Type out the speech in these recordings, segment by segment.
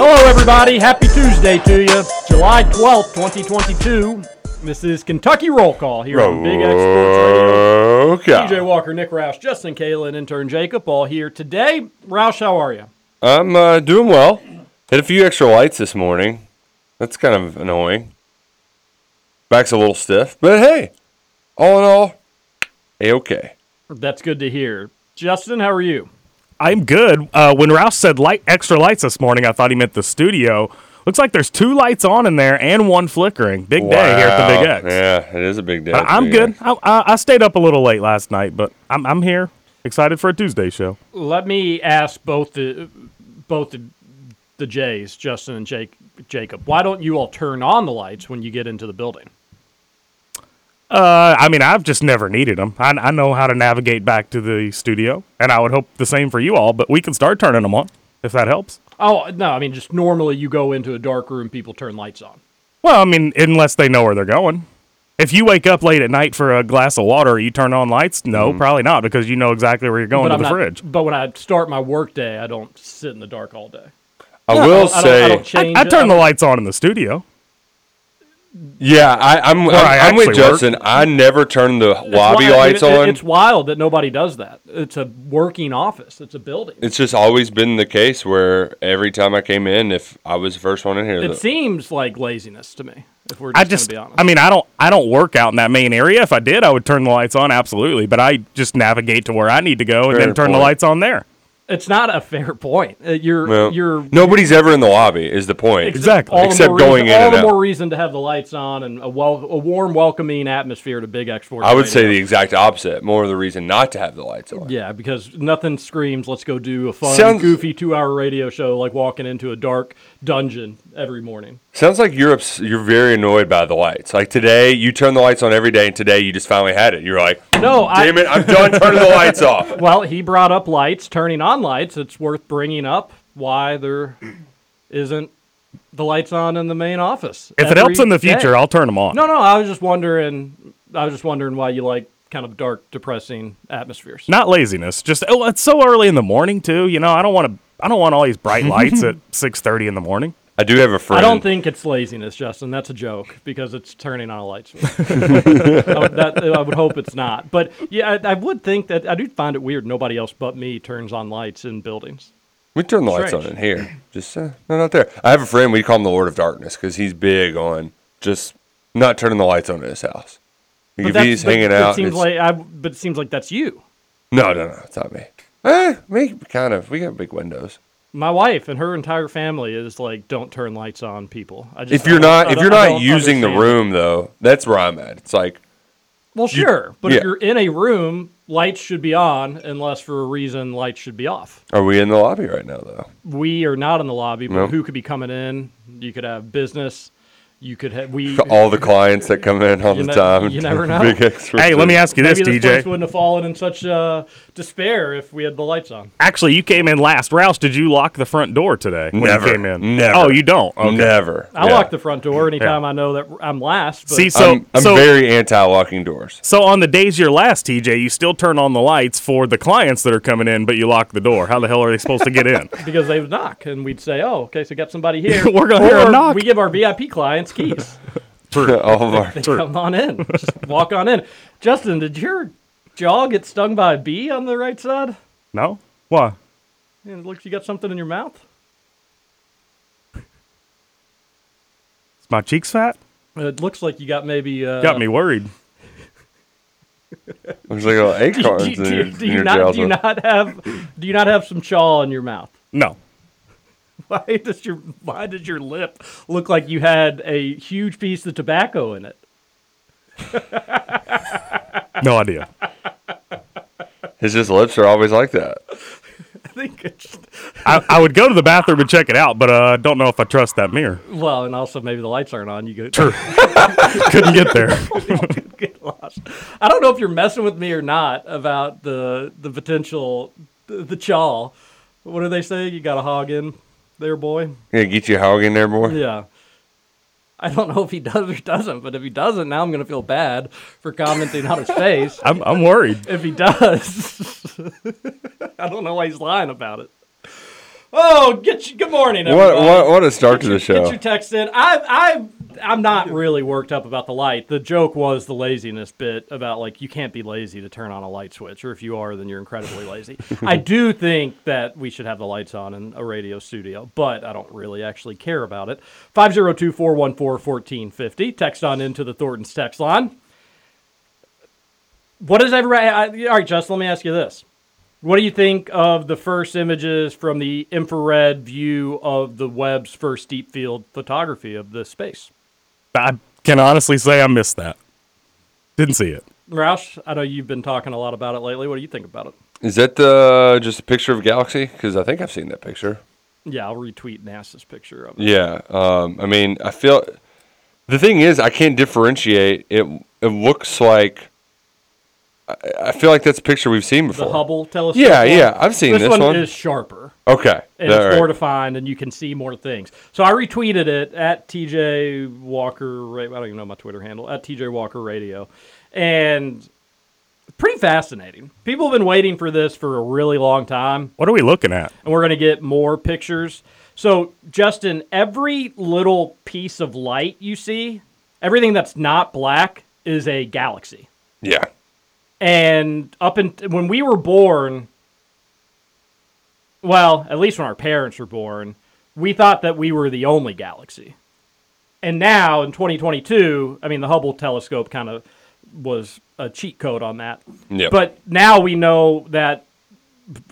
Hello everybody, happy Tuesday to you. July 12th, 2022. This is Kentucky Roll Call here on Big X Sports Radio. Okay. TJ Walker, Nick Roush, Justin Kalen, and intern Jacob, all here today. Roush, how are you? I'm uh, doing well. Hit a few extra lights this morning. That's kind of annoying. Back's a little stiff, but hey, all in all, a okay. That's good to hear. Justin, how are you? I'm good. Uh, when Ralph said light extra lights this morning, I thought he meant the studio. Looks like there's two lights on in there and one flickering. Big day here at the Big Wow. X. Yeah, it is a big day. at the I- I'm Big good. X. I, I, I stayed up a little late last night, but I'm, I'm here, excited for a Tuesday show. Let me ask both the both the, the Jays, Justin and Jake, Jacob. Why don't you all turn on the lights when you get into the building? Uh, I mean, I've just never needed them. I, I know how to navigate back to the studio, and I would hope the same for you all. But we can start turning them on if that helps. Oh no, I mean just normally you go into a dark room, people turn lights on. Well, I mean, unless they know where they're going. If you wake up late at night for a glass of water, you turn on lights? No, probably not, because you know exactly where you're going but to I'm the not, fridge. But when I start my work day, I don't sit in the dark all day. I I will I say, I don't I it. turn the lights on in the studio. Yeah, I, I'm, I'm, I I'm with actually work. Justin. I never turn the It's lobby wild- lights it- it- on. It's wild that nobody does that. It's a working office. It's a building. It's just always been the case where every time I came in, if I was the first one in here, It the- seems like laziness to me. If we're just, I just, gonna be honest. I mean, I don't, I don't work out in that main area. If I did, I would turn the lights on, absolutely. But I just navigate to where I need to go and then turn the lights on there. It's not a fair point. Uh, You're well, you're nobody's ever in the lobby. Is the point? Exactly. all the Except more going reason, in all and the out. more reason to have the lights on and a well a warm, welcoming atmosphere to Big X Sports. I would say Radio. the exact opposite. More of the reason not to have the lights on. Yeah, because nothing screams, let's go do a fun, Sounds- goofy two hour radio show like walking into a dark dungeon every morning. Sounds like you're ups- you're very annoyed by the lights. Like today, you turn the lights on every day, and today you just finally had it. You're like, No, I. damn it, I'm done turning the lights off. Well, he brought up lights, turning on lights. It's worth bringing up why there isn't the lights on in the main office. If it helps in the future, day. I'll turn them on. No, no, I was just wondering. I was just wondering why you like kind of dark, depressing atmospheres. Not laziness. Just oh, it's so early in the morning too. You know, I don't want to. I don't want all these bright lights at six thirty in the morning. I do have a friend. I don't think it's laziness, Justin. That's a joke because it's turning on a light switch. I, would, that, I would hope it's not. But yeah, I, I would think that I do find it weird. Nobody else but me turns on lights in buildings. we turn the lights on in here. Just uh, no, not there. I have a friend. We call him the Lord of Darkness because he's big on just not turning the lights on in his house. Like, But if he's but hanging it out, seems it's- like I, but it seems like that's you. no, no, no, it's not me. Eh, me kind of. We got big windows. My wife and her entire family is like, don't turn lights on, people. I just, If you're don't- if you're not using the room though, that's where I'm at. It's like well, sure, but yeah. if you're in a room, lights should be on, unless for a reason lights should be off. Are we in the lobby right now, though? we are not in the lobby, but No. who could be coming in? You could have business. You could have we All the clients that come in all the ne- time. you never know. Big extras. Hey, let me ask you this, maybe this place DJ. wouldn't have fallen in such uh, despair if we had the lights on. Actually, you came in last. Roush, did you lock the front door today when Never. you came in? Never. Oh, you don't? Okay. Never. I Yeah. lock the front door anytime I know that I'm last. But See, so I'm, I'm so, very anti-locking doors. so on the days you're last, TJ, you still turn on the lights for the clients that are coming in, but you lock the door. How the hell are they supposed to get in? because they would knock and we'd say, "Oh, okay, so got somebody here." We're gonna hear a knock. We give our VIP clients keys. For all of our They come on in. Just walk on in. Justin, did your jaw get stung by a bee on the right side? No? Why? And it looks you got something in your mouth. Is my cheeks fat? It looks like you got maybe. Uh, Got me worried. there's like little Do you, acorns do, in you- do in you your not? jaws. Do you not have? Do you not have some chaw in your mouth? No. Why does your Why does your lip look like you had a huge piece of tobacco in it? No idea. His just lips are always like that. I think it's I, I would go to the bathroom and check it out, but uh, don't know if I trust that mirror. well, and also maybe the lights aren't on. You go true. Couldn't get there. get lost. I don't know if you're messing with me or not about the the potential the, the chaw. What do they say? You got a hog in there, boy. Yeah, get you hog in there, boy. Yeah. I don't know if he does or doesn't, but if he doesn't, now I'm going to feel bad for commenting on his face. I'm, I'm worried. If he does, I don't know why he's lying about it. Oh, get you, good morning, What, everybody. what what a start to the Get show. your text in. I I I'm not really worked up about the light. The joke was the laziness bit about like you can't be lazy to turn on a light switch, or if you are, then you're incredibly lazy. I do think that we should have the lights on in a radio studio, but I don't really actually care about it. 502-414-1450. Text on into the Thornton's text line. What is everybody? I, all right, Justin. Let me ask you this. What do you think of the first images from the infrared view of the Webb's first deep field photography of the space? I can honestly say I missed that. Didn't see it. Roush, I know you've been talking a lot about it lately. What do you think about it? Is that the just a picture of a galaxy? Because I think I've seen that picture. Yeah, I'll retweet NASA's picture of it. Yeah. Um, I mean, I feel the thing is, I can't differentiate. It it looks like. I, I feel like that's a picture we've seen before. The. Hubble telescope. Yeah, one. yeah, I've seen this one. This one. is sharper. Okay. And All it's right. more defined, and you can see more things. So I retweeted it at TJ Walker. I don't even know my Twitter handle at TJ Walker Radio, and pretty fascinating. People have been waiting for this for a really long time. What are we looking at? and we're going to get more pictures. So, Justin, every little piece of light you see, everything that's not black is a galaxy. Yeah. And up in when we were born, well, at least when our parents were born, we thought that we were the only galaxy. And now in 2022, I mean, the Hubble telescope kind of was a cheat code on that. Yep. But now we know that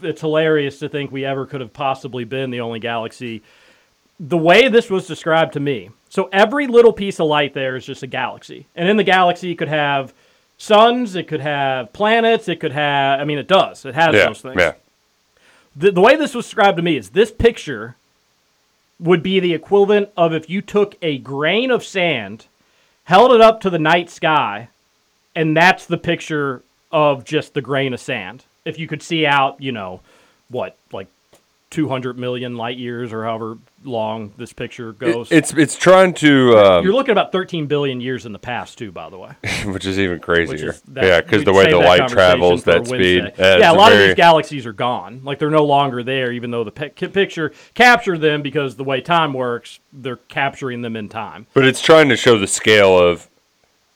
it's hilarious to think we ever could have possibly been the only galaxy. The way this was described to me, so every little piece of light there is just a galaxy. And in the galaxy, you could have suns, it could have planets, it could have, I mean, it does. It has Yeah. those things. Yeah. The, the way this was described to me is this picture would be the equivalent of if you took a grain of sand, held it up to the night sky, and that's the picture of just the grain of sand. If you could see out, you know, what, like 200 million light years or however long this picture It- goes. it's it's trying to, um, You're looking at about 13 billion years in the past, too, by the way. which is even crazier. Is that- yeah, because the way the light travels, that speed. Uh, yeah, a lot of very- these galaxies are gone. Like they're no longer there, even though the pic- picture captured them because the way time works, they're capturing them in time. But it's trying to show the scale of.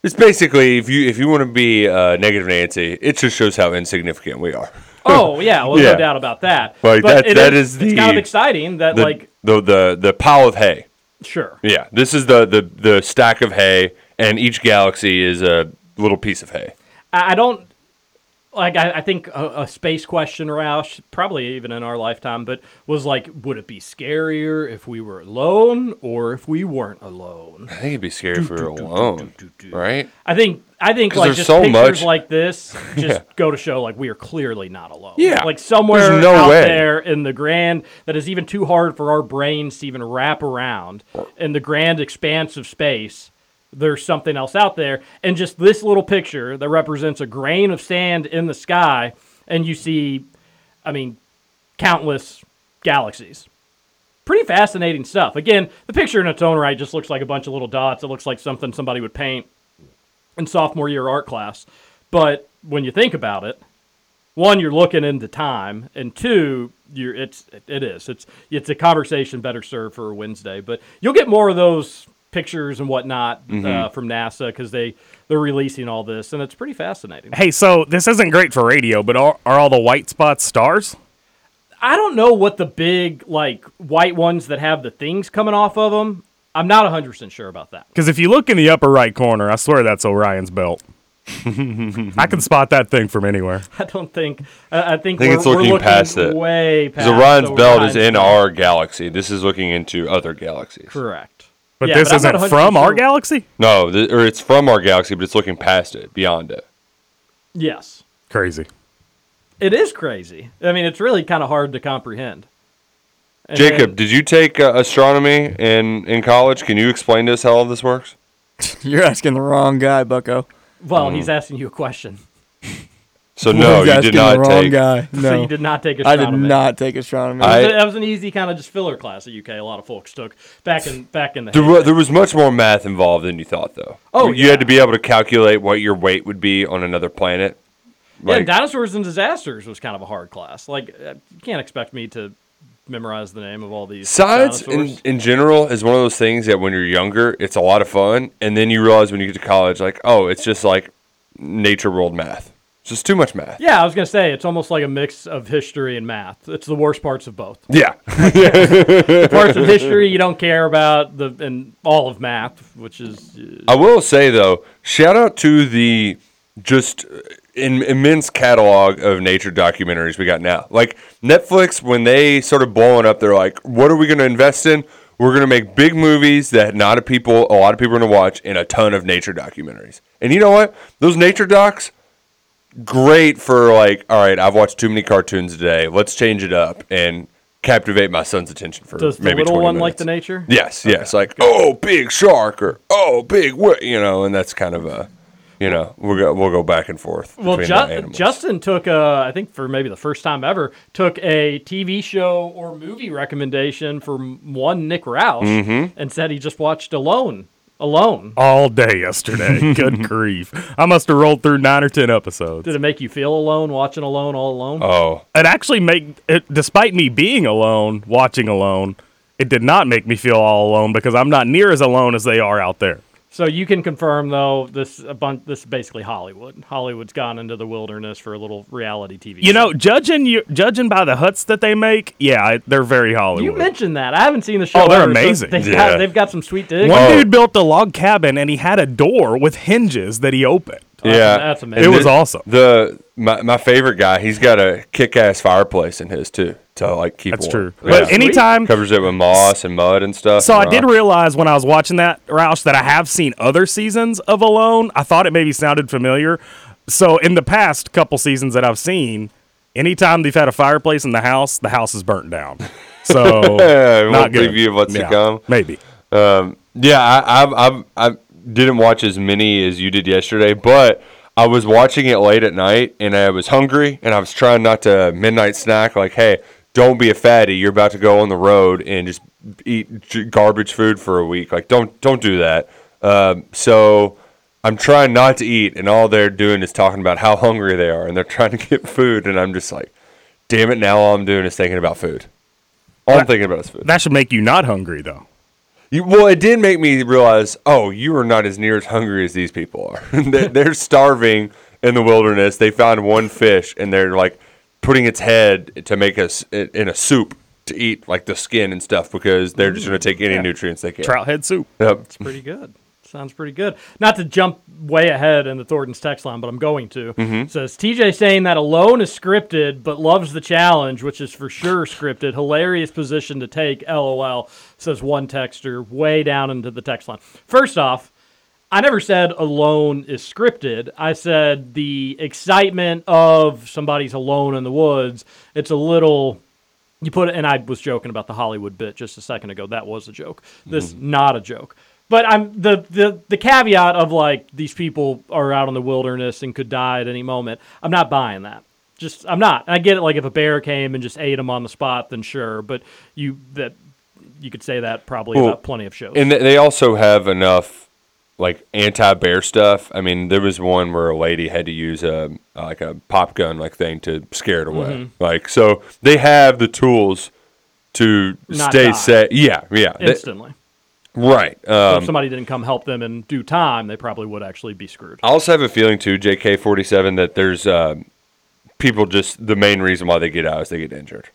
It's basically if you if you want to be uh, negative Nancy, it just shows how insignificant we are. Oh yeah, well Yeah. no doubt about that. Like, but that- it that is, it's kind of exciting that The, like the the the pile of hay. sure. Yeah, this is the the the stack of hay, and each galaxy is a little piece of hay. I I don't. Like I, I think a, a space question, Roush, probably even in our lifetime, but was like, would it be scarier if we were alone or if we weren't alone? I think it'd be scary if we were alone, right? I think I think 'Cause like there's just so pictures much- like this just Yeah. go to show like we are clearly not alone. Yeah. like somewhere no out way. there in the grand that is even too hard for our brains to even wrap around in the grand expanse of space. There's something else out there, and just this little picture that represents a grain of sand in the sky, and you see, I mean, countless galaxies pretty fascinating stuff. Again, the picture in its own right just looks like a bunch of little dots. It looks like something somebody would paint in sophomore year art class. But when you think about it, one, you're looking into time, and two, you're it's it is it's it's a conversation better served for a Wednesday. But you'll get more of those pictures and whatnot uh, Mhm. from NASA because they they're releasing all this, and it's pretty fascinating. Hey, so this isn't great for radio, but are, are all the white spots stars? I don't know what the big like white ones that have the things coming off of them. I'm not 100 percent sure about that. Because if you look in the upper right corner, I swear that's Orion's belt. I can spot that thing from anywhere. I don't think. I I think, I think we're, it's we're looking, looking past it. way past. Because Orion's belt Orion's is in belt. our galaxy. This is looking into other galaxies. Correct. But Yeah, this but isn't from our galaxy? No, th- or it's from our galaxy, but it's looking past it, beyond it. Yes, Crazy. it is crazy. I mean, it's really kind of hard to comprehend. And Jacob, then- did you take uh, astronomy in in college? Can you explain to us how all this works? You're asking the wrong guy, Bucko. well, he's asking you a question. So no, you asking did the not wrong take. guy. No, So you did not take I did not take astronomy. I- that was an easy kind of just filler class at UK. A lot of folks took back in back in the. There, heyday. wa- there was much more math involved than you thought, though. Oh, you yeah. had to be able to calculate what your weight would be on another planet. yeah, dinosaurs and disasters was kind of a hard class. Like uh, you can't expect me to memorize the name of all these science in, in general is one of those things that when you're younger, it's a lot of fun, and then you realize when you get to college, like, oh, it's just like nature world math. It's just too much math. Yeah, I was gonna say it's almost like a mix of history and math. It's the worst parts of both. Yeah. the parts of history you don't care about, the and all of math, which is uh, I will say though, shout out to the just in, immense catalog of nature documentaries we got now. Like Netflix, when they started blowing up, they're like, "What are we going to invest in? We're going to make big movies that not a people, a lot of people are going to watch, and a ton of nature documentaries." And you know what? Those nature docs, great for like, all right, I've watched too many cartoons today. Let's change it up and captivate my son's attention for does the maybe little 20 one minutes. like the nature? Yes, yes. Like, oh, big shark or oh, big what, you know, and that's kind of a, you know, we'll go we'll go back and forth. Well, Ju- the. Justin took, uh, I think for maybe the first time ever, took a TV show or movie recommendation from one Nick Roush Mhm. and said he just watched Alone. Alone. All day yesterday. Good grief. I must have rolled through nine or ten episodes. Did it make you feel alone watching Alone all alone? Oh, It actually made it, despite me being alone, watching alone, it did not make me feel all alone because I'm not near as alone as they are out there. So you can confirm though this a bunch this is basically Hollywood. Hollywood's gone into the wilderness for a little reality TV. You show. know, judging you judging by the huts that they make, yeah, they're very Hollywood. You mentioned that. I haven't seen the show. Oh, they're ever, so amazing. they've, Yeah. got, they've got some sweet digs. One Oh. dude built a log cabin and he had a door with hinges that he opened. Yeah, that's amazing. It was awesome. The my, my favorite guy, he's got a kick-ass fireplace in his too to like keep. That's warm. true. But Yeah. anytime covers it with moss and mud and stuff. So I and did realize when I was watching that, Roush, that I have seen other seasons of Alone. I thought it maybe sounded familiar. So in the past couple seasons that I've seen, anytime they've had a fireplace in the house, the house is burnt down. So Yeah, not good. preview of what's to come. Maybe. Um, yeah, I, I've, I've, I didn't watch as many as you did yesterday, but I was watching it late at night and I was hungry and I was trying not to midnight snack. Like, hey, don't be a fatty. You're about to go on the road and just eat garbage food for a week. Like, don't don't do that. Um, so I'm trying not to eat, and all they're doing is talking about how hungry they are, and they're trying to get food, and I'm just like, damn it! Now all I'm doing is thinking about food. All I'm thinking about is food. That should make you not hungry though. You, well, it did make me realize, oh, you are not as near as hungry as these people are. They- they're starving in the wilderness. They found one fish, and they're like putting its head to make us in a soup to eat, like the skin and stuff, because they're just going to take any nutrients they can. Trout head soup. Yep. It's pretty good. Sounds pretty good. Not to jump way ahead in the Thornton's text line, but I'm going to. Mhm. It says TJ saying that alone is scripted, but loves the challenge, which is for sure scripted. Hilarious position to take. LOL. Says one texter way down into the text line. First off, I never said alone is scripted. I said the excitement of somebody's alone in the woods. It's a little. You put it, and I was joking about the Hollywood bit just a second ago. That was a joke. This not a joke. But I'm the, the the caveat of like these people are out in the wilderness and could die at any moment. I'm not buying that. Just I'm not. I get it. Like if a bear came and just ate them on the spot, then sure. But you that you could say that probably Well, about plenty of shows. And they also have enough like anti-bear stuff. I mean, there was one where a lady had to use a like a pop gun like thing to scare it away. Mhm. Like so, they have the tools to Not stay safe. Yeah, yeah, instantly. Right. So Um, if somebody didn't come help them in due time, they probably would actually be screwed. I also have a feeling too, JK forty seven, that there's uh, people just the main reason why they get out is they get injured.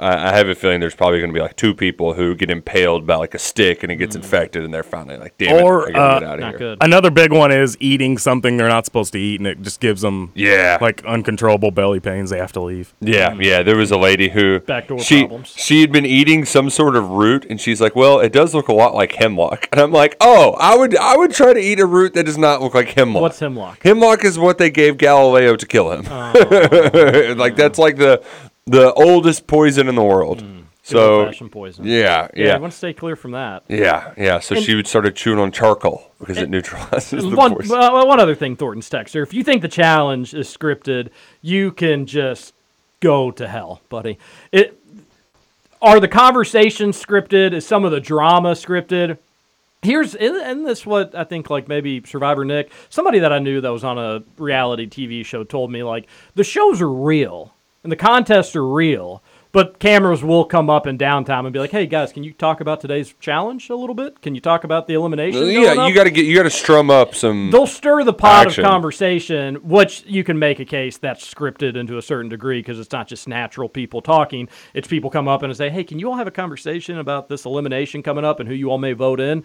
I, I have a feeling there's probably going to be like two people who get impaled by like a stick and it gets infected, and they're finally like, "Damn or it, I gotta uh, get out of here." another big one is eating something they're not supposed to eat, and it just gives them Yeah. like uncontrollable belly pains. They have to leave. Yeah, yeah. There was a lady who Backdoor she problems. she had been eating some sort of root, and she's like, "Well, it does look a lot like hemlock." And I'm like, "Oh, I would I would try to eat a root that does not look like hemlock." What's hemlock? Hemlock is what they gave Galileo to kill him. like that's like the the oldest poison in the world. Mm. Good so poison. yeah, Yeah, yeah, you want to stay clear from that. yeah, yeah. So And- she would started chewing on charcoal because it neutralizes the one, poison. Uh, well, one other thing, Thornton's texter. If you think the challenge is scripted, you can just go to hell, buddy. It are the conversations scripted? Is some of the drama scripted? Here's and and this what I think like maybe Survivor Nick, somebody that I knew that was on a reality TV show told me like the shows are real and the contests are real, but cameras will come up in downtime and be like, "Hey guys, can you talk about today's challenge a little bit? Can you talk about the elimination?" yeah, up?" you got to get you got to strum up some. They'll stir the pot action. of conversation, which you can make a case that's scripted into a certain degree because it's not just natural people talking. It's people come up and say, "Hey, can you all have a conversation about this elimination coming up and who you all may vote in?"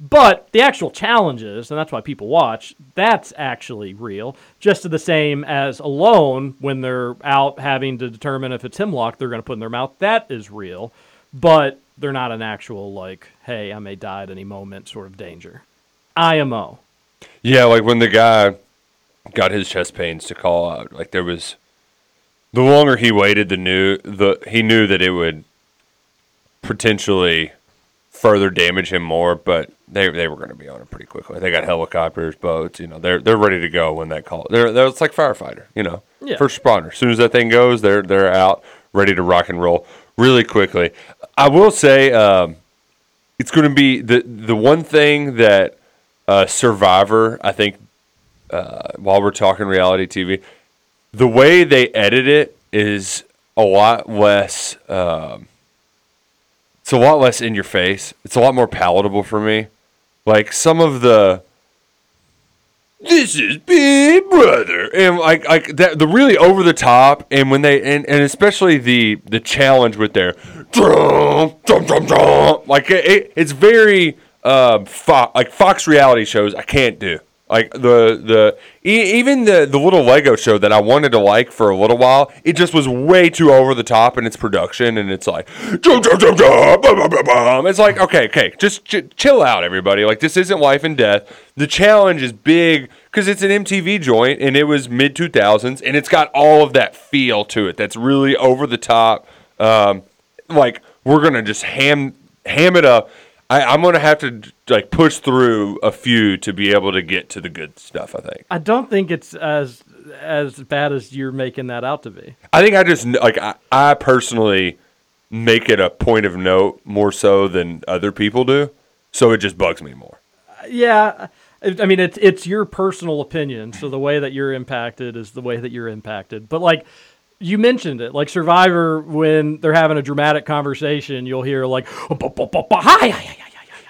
But the actual challenges, and that's why people watch, that's actually real. Just to the same as alone when they're out having to determine if it's hemlock they're going to put in their mouth. That is real. But they're not an actual, like, hey, I may die at any moment sort of danger. IMO. Yeah, like when the guy got his chest pains to call out, like there was the longer he waited, the new the he knew that it would potentially further damage him more, but they they were going to be on it pretty quickly. They got helicopters, boats, you know, they're they're ready to go when that call. They're, they're it's like firefighter, you know, Yeah. first responder. As soon as that thing goes, they're they're out, ready to rock and roll really quickly. I will say, um, it's going to be the the one thing that uh, Survivor, I think, uh, while we're talking reality TV, the way they edit it is a lot less. Um, it's a lot less in your face. It's a lot more palatable for me. Like some of the. This is Big Brother, and like like that the really over the top, and when they and, and especially the the challenge with their drum drum drum drum, like it, it, it's very um fo- like Fox reality shows I can't do. Like the the e- even the the little Lego show that I wanted to like for a little while, it just was way too over the top in its production, and it's like drum, drum, drum, drum, bum, bum, bum, bum. it's like okay, okay, just ch- chill out, everybody. Like this isn't life and death. The challenge is big because it's an MTV joint, and it was mid two thousands, and it's got all of that feel to it. That's really over the top. Um, like we're gonna just ham ham it up. I, I'm gonna have to like push through a few to be able to get to the good stuff. I think. I don't think it's as as bad as you're making that out to be. I think I just like I, I personally make it a point of note more so than other people do, so it just bugs me more. Yeah, I I mean it's it's your personal opinion, so the way that you're impacted is the way that you're impacted. But like you mentioned it, like Survivor, when they're having a dramatic conversation, you'll hear like.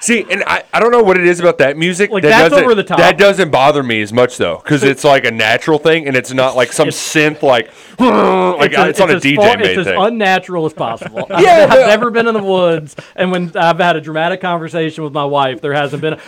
See, and I, I don't know what it is about that music. Like, that that's doesn't- over the top. That doesn't bother me as much though, because it's like a natural thing, and it's not like some synth like like it's, on a DJ far- made It's as unnatural as possible. I've, Yeah, I've never been in the woods, and when I've had a dramatic conversation with my wife, there hasn't been a,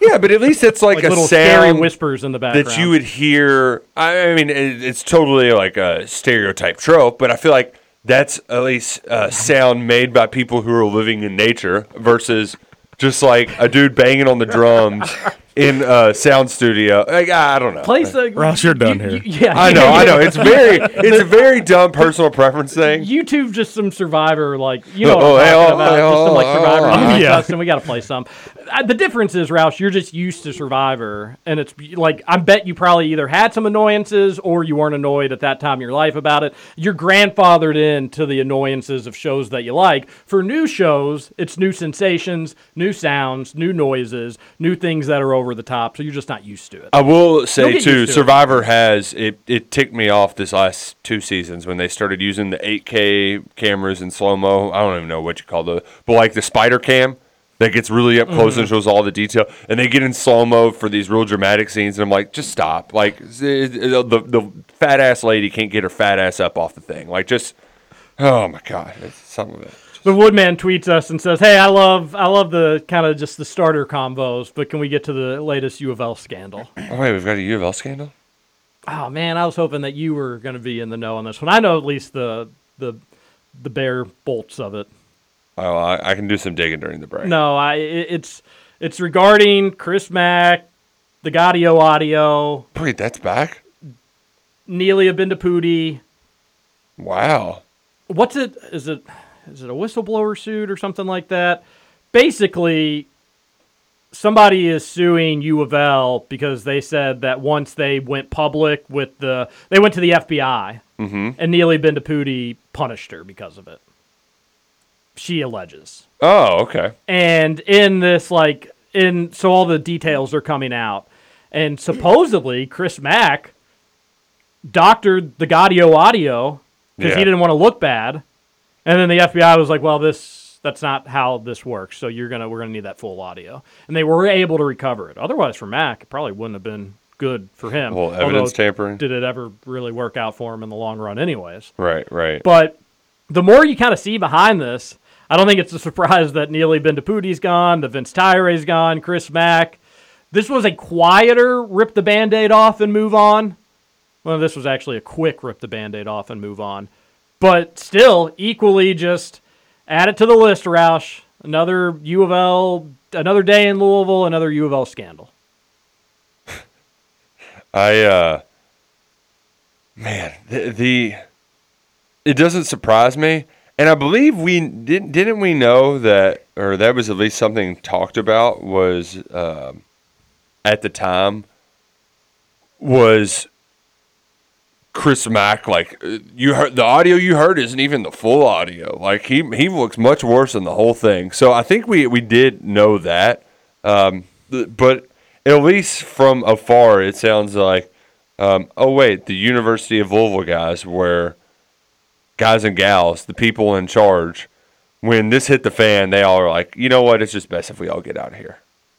yeah, but at least it's like, like a little scary whispers in the background. that you would hear. I I mean, it, it's totally like a stereotype trope, but I feel like that's at least a sound made by people who are living in nature versus just like a dude banging on the drums in a sound studio. Like, I don't know. Place a, Ross, you're done you- here. you- yeah, I know, I know. It's very, it's a very dumb personal preference thing. YouTube just some Survivor, like you know oh, what Oh, I'm hey, talking oh, about. hey, just some like oh, Survivor. oh, oh. music yeah. custom. We got to play some. Uh, the difference is, Roush, you're just used to Survivor, and it's like I bet you probably either had some annoyances or you weren't annoyed at that time in your life about it. You're grandfathered in to the annoyances of shows that you like. For new shows, it's new sensations, new sounds, new noises, new things that are over the top. So you're just not used to it. I will say too, to it. Survivor has it. It ticked me off this last two seasons when they started using the 8K cameras in slow mo. I don't even know what you call the, but like the spider cam that gets really up close Mm-hmm. and shows all the detail, and they get in slow mo for these real dramatic scenes, and I'm like, just stop. Like the the, the fat ass lady can't get her fat ass up off the thing. Like just, oh my god, it's some of it. The Woodman tweets us and says, "Hey, I love I love the kind of just the starter combos, but can we get to the latest U of L scandal?" Oh wait, we've got a U of L scandal. Oh man, I was hoping that you were going to be in the know on this one. I know at least the the the bare bolts of it. Oh, I, I can do some digging during the break. No, I it, it's it's regarding Chris Mack, the Gaudio audio, Wait, that's back. Neeli Bendapudi. Wow. What's it? Is it is it a whistleblower suit or something like that? Basically, somebody is suing U of L because they said that once they went public with the they went to the FBI Mm-hmm. and Neeli Bendapudi punished her because of it. She alleges. Oh, okay. And in this, like, in so all the details are coming out, and supposedly Chris Mack doctored the Gaudio audio because Yeah. he didn't want to look bad, and then the FBI was like, "Well, this that's not how this works. So you're gonna we're gonna need that full audio," and they were able to recover it. Otherwise, for Mack, it probably wouldn't have been good for him. Well, evidence tampering. Did it ever really work out for him in the long run, anyways? Right, right. But the more you kind of see behind this, I don't think it's a surprise that Neeli Bendapudi's gone, that Vince Tyra's gone, Chris Mack. This was a quieter rip the band aid off and move on. Well, this was actually a quick rip the band aid off and move on. But still, equally just add it to the list, Roush. Another U of L, another day in Louisville, another U of L scandal. I uh man, the, the it doesn't surprise me. And I believe we didn't didn't we know that or that was at least something talked about was um at the time was Chris Mack like uh, you heard the audio you heard isn't even the full audio. Like he he looks much worse than the whole thing. So I think we we did know that. Um but at least from afar it sounds like um, oh wait, the University of Louisville guys were guys and gals, the people in charge. When this hit the fan, they all are like, you know what? It's just best if we all get out of here.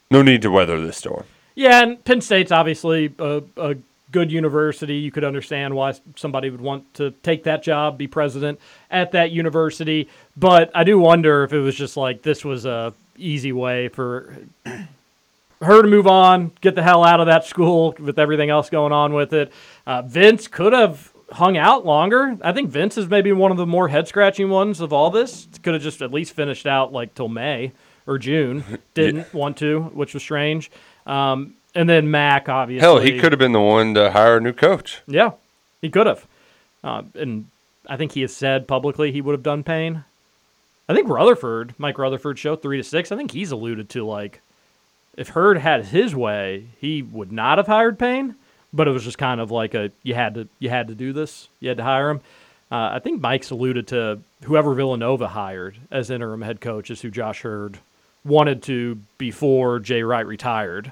No need to weather this storm. Yeah, and Penn State's obviously a, a good university. You could understand why somebody would want to take that job, be president at that university. But I do wonder if it was just like this was a easy way for her to move on, get the hell out of that school with everything else going on with it. Uh, Vince could have hung out longer. I think Vince is maybe one of the more head scratching ones of all this. Could have just at least finished out like till May or June. Didn't want to, which was strange. Um, and then Mac, obviously. Hell, he could have been the one to hire a new coach. Yeah, he could have. Uh, and I think he has said publicly he would have done Payne. I think Rutherford, Mike Rutherford, show three to six. I think he's alluded to like if Heird had his way, he would not have hired Payne. But it was just kind of like a you had to you had to do this. You had to hire him. Uh, I think Mike's alluded to whoever Villanova hired as interim head coach is who Josh Heird wanted to before Jay Wright retired.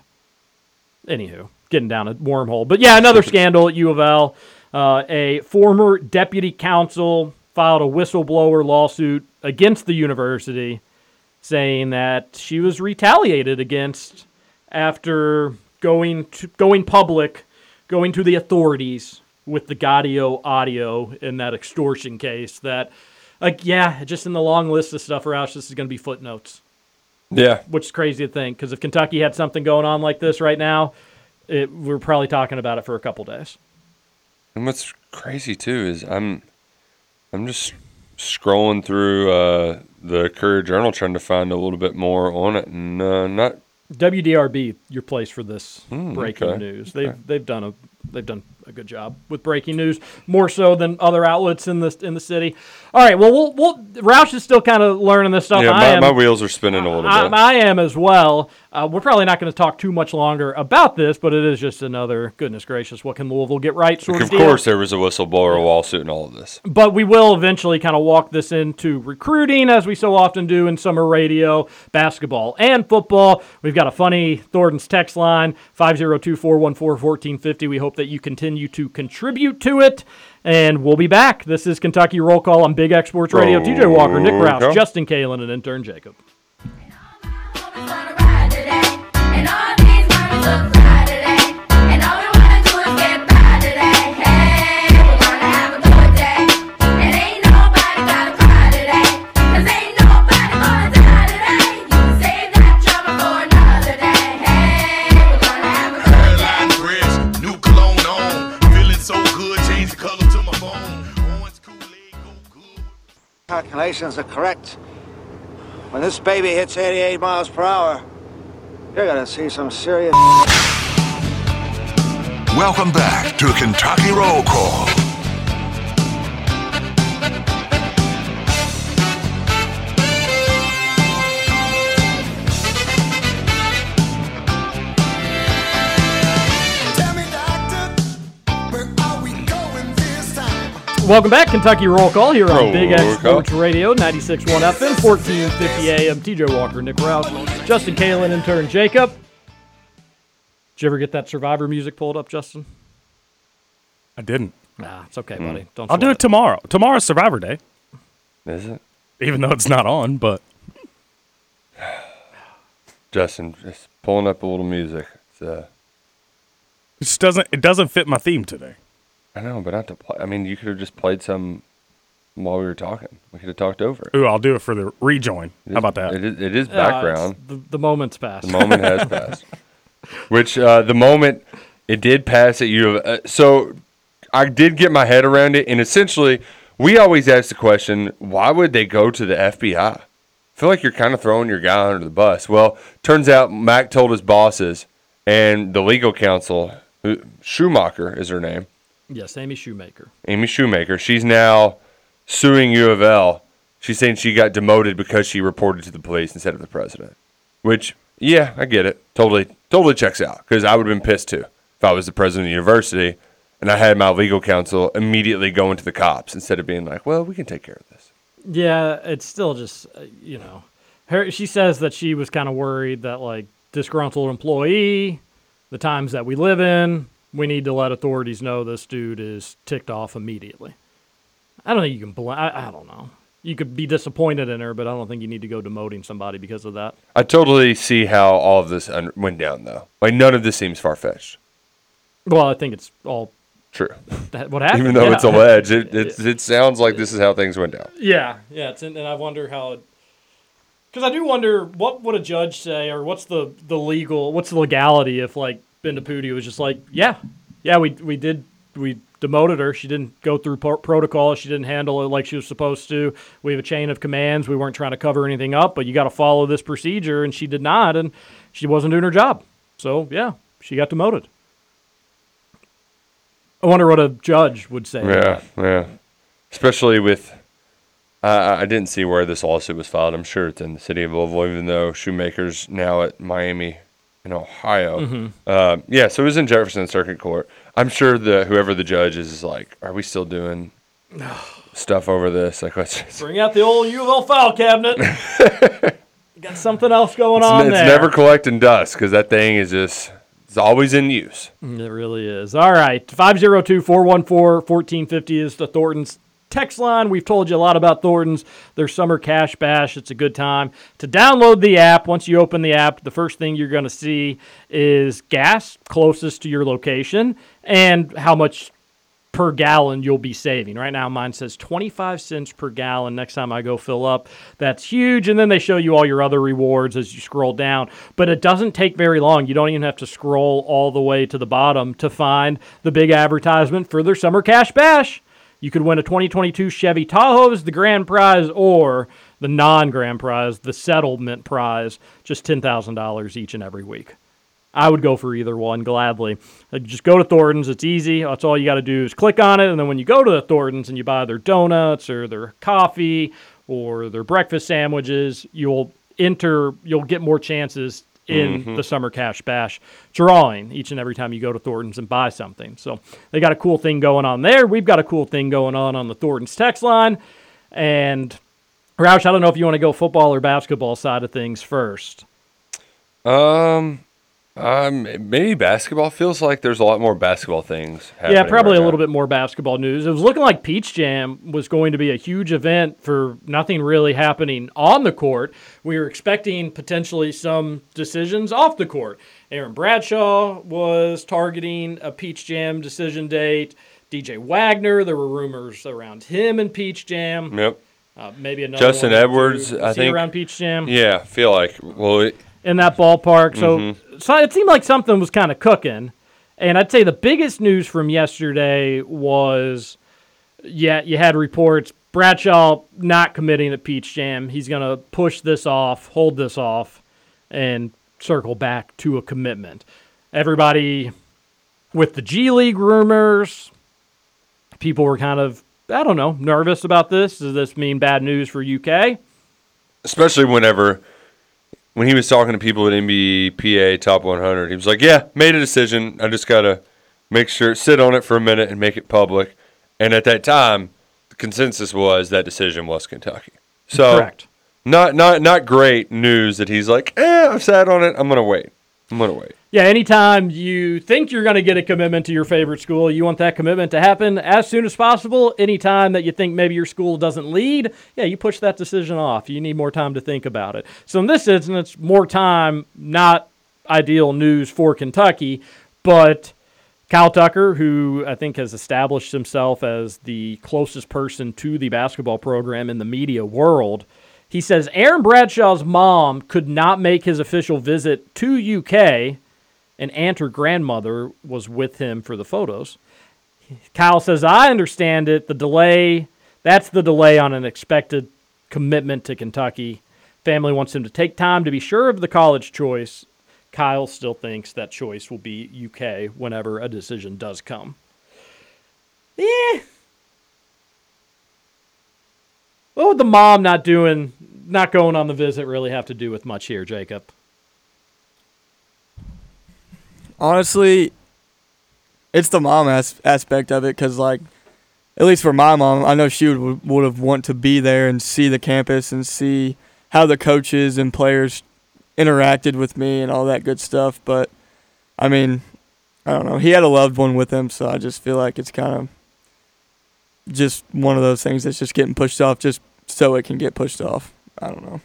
Anywho, getting down a wormhole. But yeah, another scandal at U of L. Uh, a former deputy counsel filed a whistleblower lawsuit against the university, saying that she was retaliated against after going to, going public, going to the authorities with the Gaudio audio in that extortion case. That, like, yeah, just in the long list of stuff, Roush, this is going to be footnotes Yeah. which is crazy to think because if Kentucky had something going on like this right now, it, we're probably talking about it for a couple days. And what's crazy too is I'm I'm just scrolling through uh, the Courier Journal trying to find a little bit more on it, and uh, not WDRB, your place for this Hmm, breaking okay. news. They've they've done a they've done a good job with breaking news, more so than other outlets in the in the city. All right, well, we'll, we'll Roush is still kind of learning this stuff. yeah. I My, am, my wheels are spinning a little I, bit. I am as well. Uh, we're probably not going to talk too much longer about this, but it is just another goodness gracious, what can Louisville get right? Sort of of course, there was a whistleblower lawsuit and all of this. but we will eventually kind of walk this into recruiting as we so often do in summer radio, basketball, and football. We've got a funny Thornton's text line 502 414 1450. We hope that you continue to contribute to it. And we'll be back. This is Kentucky Roll Call on Big X Sports Radio. TJ oh, Walker, Nick Roll Roush, call. Justin Kalen, and intern Jacob. Calculations are correct, when this baby hits 88 miles per hour, you're gonna see some serious. Welcome back to Kentucky Roll Call. Welcome back, Kentucky Roll Call here on Roll Big X Call. Sports Radio, 96.1 FM, 1450 AM. TJ Walker, Nick Roush, Justin Kalen, intern Jacob. Did you ever get that Survivor music pulled up, Justin? I didn't. Nah, it's okay, buddy. Don't I'll do sweat it tomorrow. Tomorrow's Survivor Day, Is it? even though it's not on. But Justin, just pulling up a little music. It's, uh, it just doesn't. It doesn't fit my theme today. I know, but not to play. I mean, you could have just played some while we were talking. We could have talked over it. Ooh, I'll do it for the rejoin. It How is- about that? It is, it is Uh, it's- background. the, the moment's passed. The moment has passed. Which uh, the moment it did pass at you. Uh, so I did get my head around it, and essentially, we always ask the question: Why would they go to the FBI? I feel like you're kind of throwing your guy under the bus. Well, turns out Mac told his bosses and the legal counsel, who, Schumacher is her name, yes, Amy Shoemaker. Amy Shoemaker. She's now suing U of L. She's saying she got demoted because she reported to the police instead of the president. Which, yeah, I get it. Totally, totally checks out. Because I would have been pissed too if I was the president of the university and I had my legal counsel immediately going to the cops instead of being like, "Well, we can take care of this." Yeah, it's still just uh, you know, her. She says that she was kind of worried that like disgruntled employee, the times that we live in, we need to let authorities know this dude is ticked off immediately. I don't think you can. Bl- I, I don't know. You could be disappointed in her, but I don't think you need to go demoting somebody because of that. I totally see how all of this un- went down, though. Like none of this seems far fetched. Well, I think it's all True. that, what happened. Even though yeah. it's alleged, it, it it sounds like this is how things went down. Yeah, yeah, it's in, and I wonder how it. Because I do wonder what would a judge say, or what's the the legal, what's the legality if like Bendapudi was just like, yeah, yeah, we we did we demoted her. She didn't go through pro- protocol. She didn't handle it like she was supposed to. We have a chain of commands. We weren't trying to cover anything up, but you got to follow this procedure, and she did not, and she wasn't doing her job. So yeah, she got demoted. I wonder what a judge would say. Yeah, yeah. Especially with, I I didn't see where this lawsuit was filed. I'm sure it's in the city of Louisville, even though Shoemaker's now at Miami in Ohio. Mhm. Uh, yeah, so it was in Jefferson Circuit Court. I'm sure the whoever the judge is is like, are we still doing stuff over this? Like, let's just, Bring out the old U of L file cabinet. Got something else going it's, on it's there. never collecting dust because that thing is just it's always in use. Mm, It really is. All right. 502 414 1450 is the Thornton's text line. We've told you a lot about Thornton's, their summer cash bash. It's a good time to download the app. Once you open the app, the first thing you're going to see is gas closest to your location and how much per gallon you'll be saving. Right now, mine says 25 cents per gallon. Next time I go fill up, that's huge. And then they show you all your other rewards as you scroll down. But it doesn't take very long. You don't even have to scroll all the way to the bottom to find the big advertisement for their summer cash bash. You could win a 2022 Chevy Tahoe as the grand prize or the non grand prize, the settlement prize, just $10,000 each and every week. I would go for either one gladly. Uh, just go to Thornton's. It's easy. That's all you got to do is click on it. And then when you go to the Thornton's and you buy their donuts or their coffee or their breakfast sandwiches, you'll enter, you'll get more chances in Mhm. the summer cash bash drawing each and every time you go to Thornton's and buy something. So they got a cool thing going on there. We've got a cool thing going on on the Thornton's text line. And Roush, I don't know if you want to go football or basketball side of things first. Um, um, maybe basketball feels like there's a lot more basketball things. Yeah, probably right a little bit more basketball news. It was looking like Peach Jam was going to be a huge event for nothing really happening on the court. We were expecting potentially some decisions off the court. Aaron Bradshaw was targeting a Peach Jam decision date. DJ Wagner, there were rumors around him and Peach Jam. Yep. Uh, maybe another Justin Edwards. I think around Peach Jam. Yeah, feel like well, it, in that ballpark. So, Mhm. so it seemed like something was kind of cooking. And I'd say the biggest news from yesterday was, yeah, you had reports Bradshaw not committing at Peach Jam. He's going to push this off, hold this off, and circle back to a commitment. Everybody with the G League rumors, people were kind of, I don't know, nervous about this. Does this mean bad news for UK? especially whenever when he was talking to people at NBPA Top 100, he was like, "Yeah, made a decision. I just gotta make sure sit on it for a minute and make it public." And at that time, the consensus was that decision was Kentucky. So Correct. Not not not great news that he's like, "Eh, I've sat on it. I'm gonna wait. I'm gonna wait." Yeah, anytime you think you're going to get a commitment to your favorite school, you want that commitment to happen as soon as possible. Anytime that you think maybe your school doesn't lead, yeah, you push that decision off. You need more time to think about it. So in this instance, more time, not ideal news for Kentucky, but Kyle Tucker, who I think has established himself as the closest person to the basketball program in the media world, he says Aaron Bradshaw's mom could not make his official visit to UK, and aunt or grandmother was with him for the photos. Kyle says, I understand it. The delay, that's the delay on an expected commitment to Kentucky. Family wants him to take time to be sure of the college choice. Kyle still thinks that choice will be UK whenever a decision does come. Yeah. What would the mom not doing, not going on the visit, really have to do with much here, Jacob? Honestly, it's the mom as- aspect of it because, like, at least for my mom, I know she would would have want to be there and see the campus and see how the coaches and players interacted with me and all that good stuff. But I mean, I don't know. He had a loved one with him, so I just feel like it's kind of just one of those things that's just getting pushed off just so it can get pushed off. I don't know.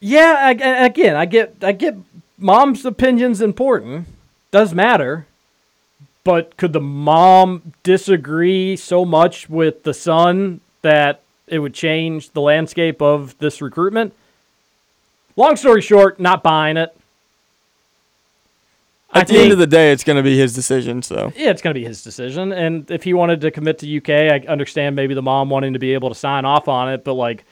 Yeah, I, again, I get I get mom's opinion's important, does matter, but could the mom disagree so much with the son that it would change the landscape of this recruitment? Long story short, not buying it. At the end of the day, it's going to be his decision. So Yeah, it's going to be his decision. And if he wanted to commit to UK, I understand maybe the mom wanting to be able to sign off on it, but like,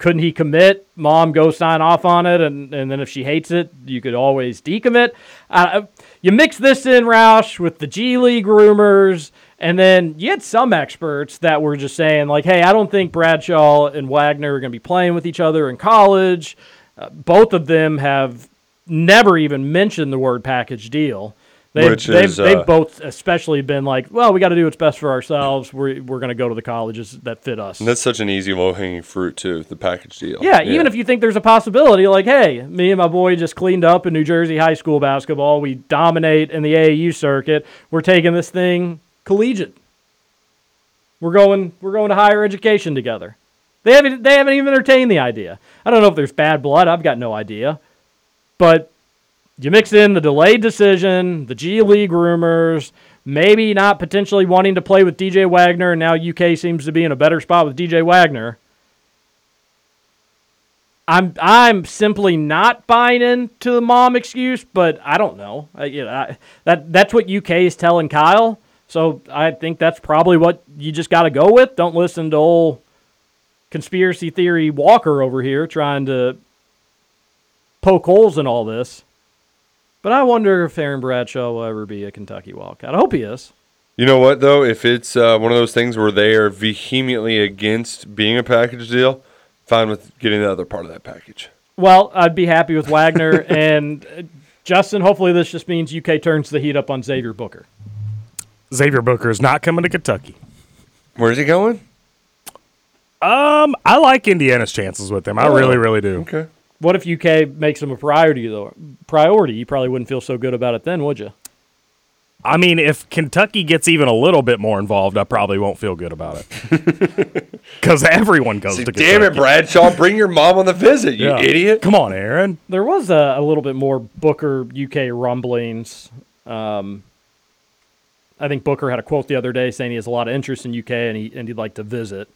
couldn't he commit? Mom go sign off on it, and, and then if she hates it, you could always decommit. Uh, you mix this in, Roush, with the G League rumors, and then you had some experts that were just saying, like, hey, I don't think Bradshaw and Wagner are going to be playing with each other in college. Uh, both of them have never even mentioned the word package deal. They've, Which they've, is, uh, they've both especially been like, well, we got to do what's best for ourselves. We're, we're going to go to the colleges that fit us. And that's such an easy low hanging fruit too. The package deal. Yeah, even if you think there's a possibility, like, hey, me and my boy just cleaned up in New Jersey high school basketball. We dominate in the AAU circuit. We're taking this thing collegiate. We're going we're going to higher education together. They haven't they haven't even entertained the idea. I don't know if there's bad blood. I've got no idea. But you mix in the delayed decision, the G League rumors, maybe not potentially wanting to play with DJ Wagner, and now UK seems to be in a better spot with DJ Wagner. I'm I'm simply not buying into the mom excuse, but I don't know. I, you know I, that that's what UK is telling Kyle, so I think that's probably what you just got to go with. Don't listen to old conspiracy theory Walker over here trying to poke holes in all this. But I wonder if Aaron Bradshaw will ever be a Kentucky Wildcat. I hope he is. You know what though? If it's uh, one of those things where they are vehemently against being a package deal, fine with getting the other part of that package. Well, I'd be happy with Wagner and uh, Justin. Hopefully, this just means UK turns the heat up on Xavier Booker. Xavier Booker is not coming to Kentucky. Where's he going? Um, I like Indiana's chances with him. I Oh, really, really do. Okay. What if UK makes them a priority though? Priority, you probably wouldn't feel so good about it then, would you? I mean, if Kentucky gets even a little bit more involved, I probably won't feel good about it. Because everyone goes See, to damn it, Bradshaw! Bring your mom on the visit, you Yeah. idiot. Come on, Aaron. There was a, a little bit more Booker UK rumblings. Um, I think Booker had a quote the other day saying he has a lot of interest in UK and he and he'd like to visit,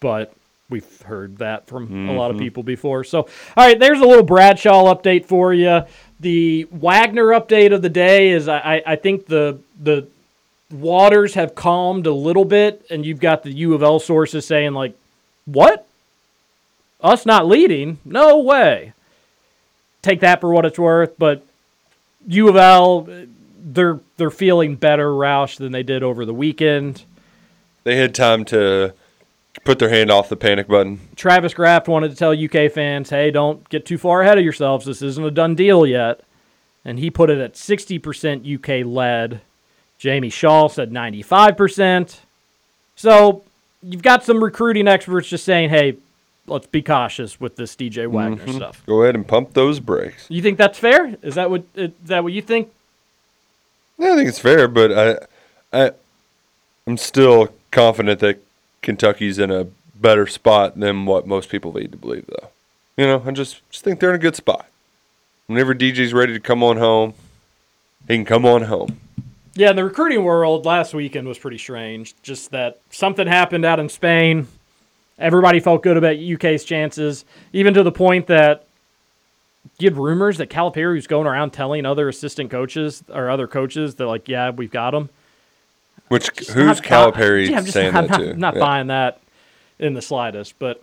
but we've heard that from a lot of Mhm. people before. So, all right, there's a little Bradshaw update for you. The Wagner update of the day is I, I, I think the the waters have calmed a little bit, and you've got the U of L sources saying like, "What? Us not leading? No way." Take that for what it's worth, but U of L, they're they're feeling better, Roush, than they did over the weekend. They had time to put their hand off the panic button. Travis Graf wanted to tell UK fans, hey, don't get too far ahead of yourselves. This isn't a done deal yet. And he put it at 60% UK led. Jamie Shaw said 95%. So you've got some recruiting experts just saying, hey, let's be cautious with this DJ Wagner Mhm. stuff. Go ahead and pump those brakes. You think that's fair? Is that what is that what you think? Yeah, I think it's fair, but I, I, I'm still confident that Kentucky's in a better spot than what most people lead to believe, though. You know, I just just think they're in a good spot. Whenever DJ's ready to come on home, he can come on home. Yeah, in the recruiting world, last weekend was pretty strange. Just that something happened out in Spain. Everybody felt good about UK's chances, even to the point that you had rumors that Calipari was going around telling other assistant coaches or other coaches that, like, yeah, we've got him. Which Just who's Calipari yeah, I'm just saying not, that not, to? Not Yeah. buying that in the slightest. But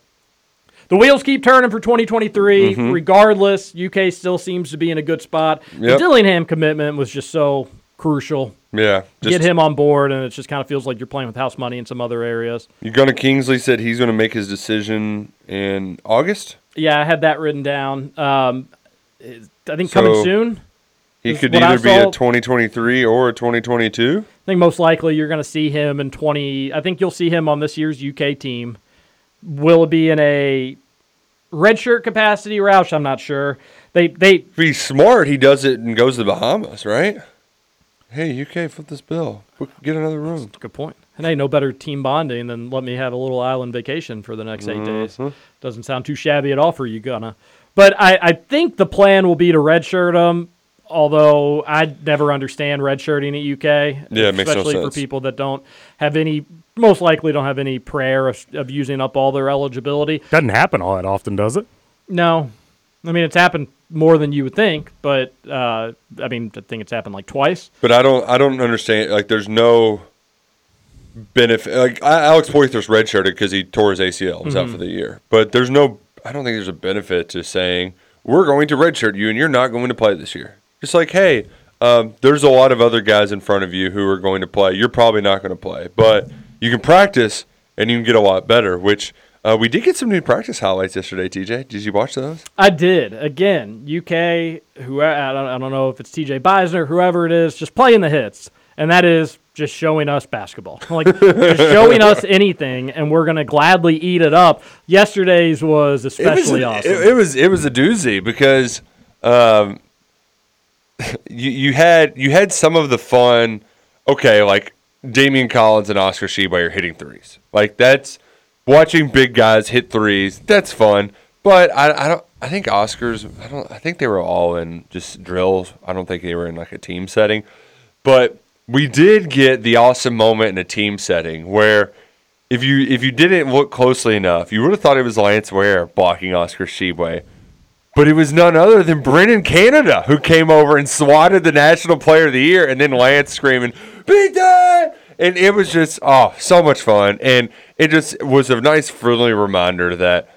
the wheels keep turning for 2023. Mhm. Regardless, UK still seems to be in a good spot. The Dillingham commitment was just so crucial. Yeah, Get him on board, and it just kind of feels like you're playing with house money in some other areas. Gunnar Kingsley said he's going to make his decision in August. Yeah, I had that written down. Um, I think coming soon. He could what I either be saw. a 2023 or a 2022. I think most likely you're going to see him in 20. I think you'll see him on this year's UK team. Will it be in a redshirt capacity, Roush? I'm not sure. They they If he's smart, he does it and goes to the Bahamas, right? Hey, UK, flip this bill. Get another room. Good point. And hey, no better team bonding than let me have a little island vacation for the next 8 days. Mhm. Doesn't sound too shabby at all for you, Gunna. But I, I think the plan will be to redshirt him. Although I never understand redshirting at UK, Yeah, it makes no especially for people that don't have any, most likely don't have any prayer of, of using up all their eligibility. Doesn't happen all that often, does it? No, I mean it's happened more than you would think, but uh, I mean I think it's happened like twice. But I don't. I don't understand. Like, there's no benefit. Like I- Alex Poythress redshirted because he tore his ACL, was out Mhm. for the year. But there's no. I don't think there's a benefit to saying we're going to redshirt you and you're not going to play this year. Just like, hey, um, there's a lot of other guys in front of you who are going to play. You're probably not going to play, but you can practice and you can get a lot better. Which uh, we did get some new practice highlights yesterday. TJ, did you watch those? I did again. UK, who I don't, I don't know if it's TJ Beisner, whoever it is, just playing the hits, and that is just showing us basketball, like just showing us anything, and we're gonna gladly eat it up. Yesterday's was especially it was, awesome. It, it was it was a doozy because um, you you had you had some of the fun. Okay, like Daimion Collins and Oscar Tshiebwe are hitting threes. Like that's watching big guys hit threes. That's fun. But I, I don't. I think Oscars. I don't. I think they were all in just drills. I don't think they were in like a team setting. But we did get the awesome moment in a team setting where if you if you didn't look closely enough, you would have thought it was Lance Ware blocking Oscar Tshiebwe. But it was none other than Brennan Canada who came over and swatted the National Player of the Year, and then Lance screaming, "Beat that!" And it was just oh, so much fun, and it just was a nice friendly reminder that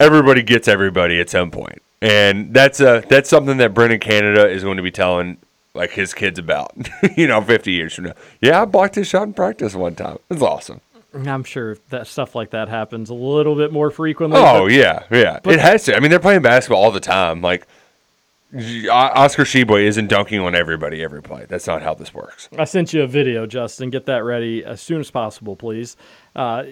everybody gets everybody at some point, and that's a that's something that Brennan Canada is going to be telling like his kids about, you know, 50 years from now. Yeah, I blocked his shot in practice one time. It's awesome. I'm sure that stuff like that happens a little bit more frequently. Oh but- yeah, yeah. but- it has to. I mean, they're playing basketball all the time. Like Oscar Tshiebwe isn't dunking on everybody every play. That's not how this works. I sent you a video, Justin. Get that ready as soon as possible, please. Uh,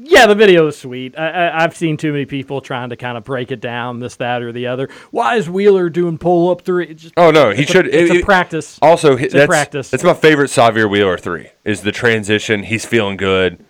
yeah, the video is sweet. I, I, I've seen too many people trying to kind of break it down, this, that, or the other. Why is Wheeler doing pull up three? Just- Oh no, he it's a- should. it's it- a practice. Also, It's that's practice. That's my favorite Sahvir Wheeler three. Is the transition? He's feeling good.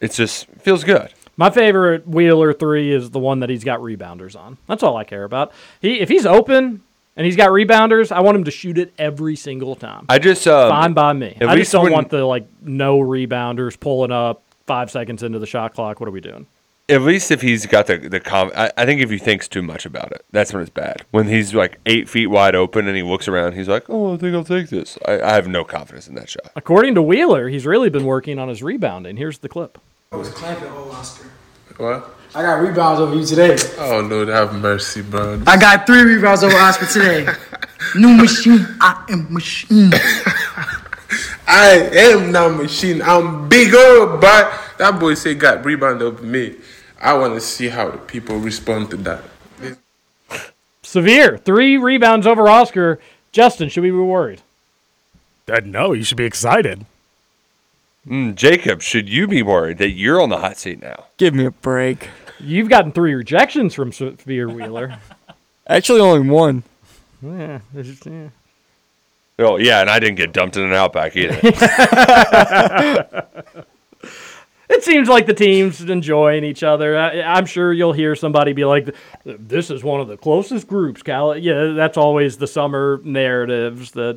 It's just feels good. My favorite Wheeler three is the one that he's got rebounders on. That's all I care about. He if he's open and he's got rebounders, I want him to shoot it every single time. I just um, fine by me. I just don't when- want the like no rebounders pulling up five seconds into the shot clock. What are we doing? At least if he's got the the com, I, I think if he thinks too much about it, that's when it's bad. When he's like eight feet wide open and he looks around, he's like, "Oh, I think I'll take this." I, I have no confidence in that shot. According to Wheeler, he's really been working on his rebounding. Here's the clip. I was clapping old Oscar. What? I got rebounds over you today. Oh Lord, have mercy, bro. I got three rebounds over Oscar today. New machine, I am machine. I am not machine. I'm bigger, but that boy say got rebound over me. I want to see how the people respond to that. Sahvir three rebounds over Oscar. Justin, should we be worried? Uh, no, you should be excited. Mm, Jacob, should you be worried that you're on the hot seat now? Give me a break. You've gotten three rejections from Sahvir Wheeler. Actually, only one. yeah, just- yeah. Oh yeah, and I didn't get dumped in an outback either. It seems like the teams enjoying each other. I, I'm sure you'll hear somebody be like, "This is one of the closest groups." Cal, yeah, that's always the summer narratives that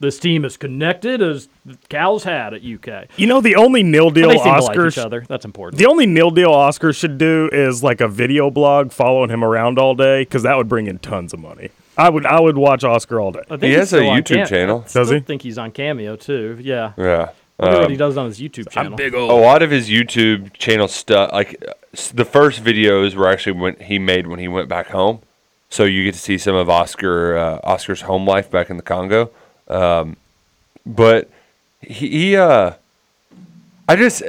this team is connected as Cal's had at UK. You know, the only nil But deal they seem to like each other. That's important. The only nil deal Oscars should do is like a video blog following him around all day because that would bring in tons of money. I would I would watch Oscar all day. I think he's still on Cam- I Does still he? think he's on Cameo too. Yeah. Yeah. Wonder what Um, he does on his YouTube channel. A lot of his YouTube channel stuff, like uh, the first videos, were actually when he made when he went back home. So you get to see some of Oscar uh, Oscar's home life back in the Congo. Um, but he, he uh, I just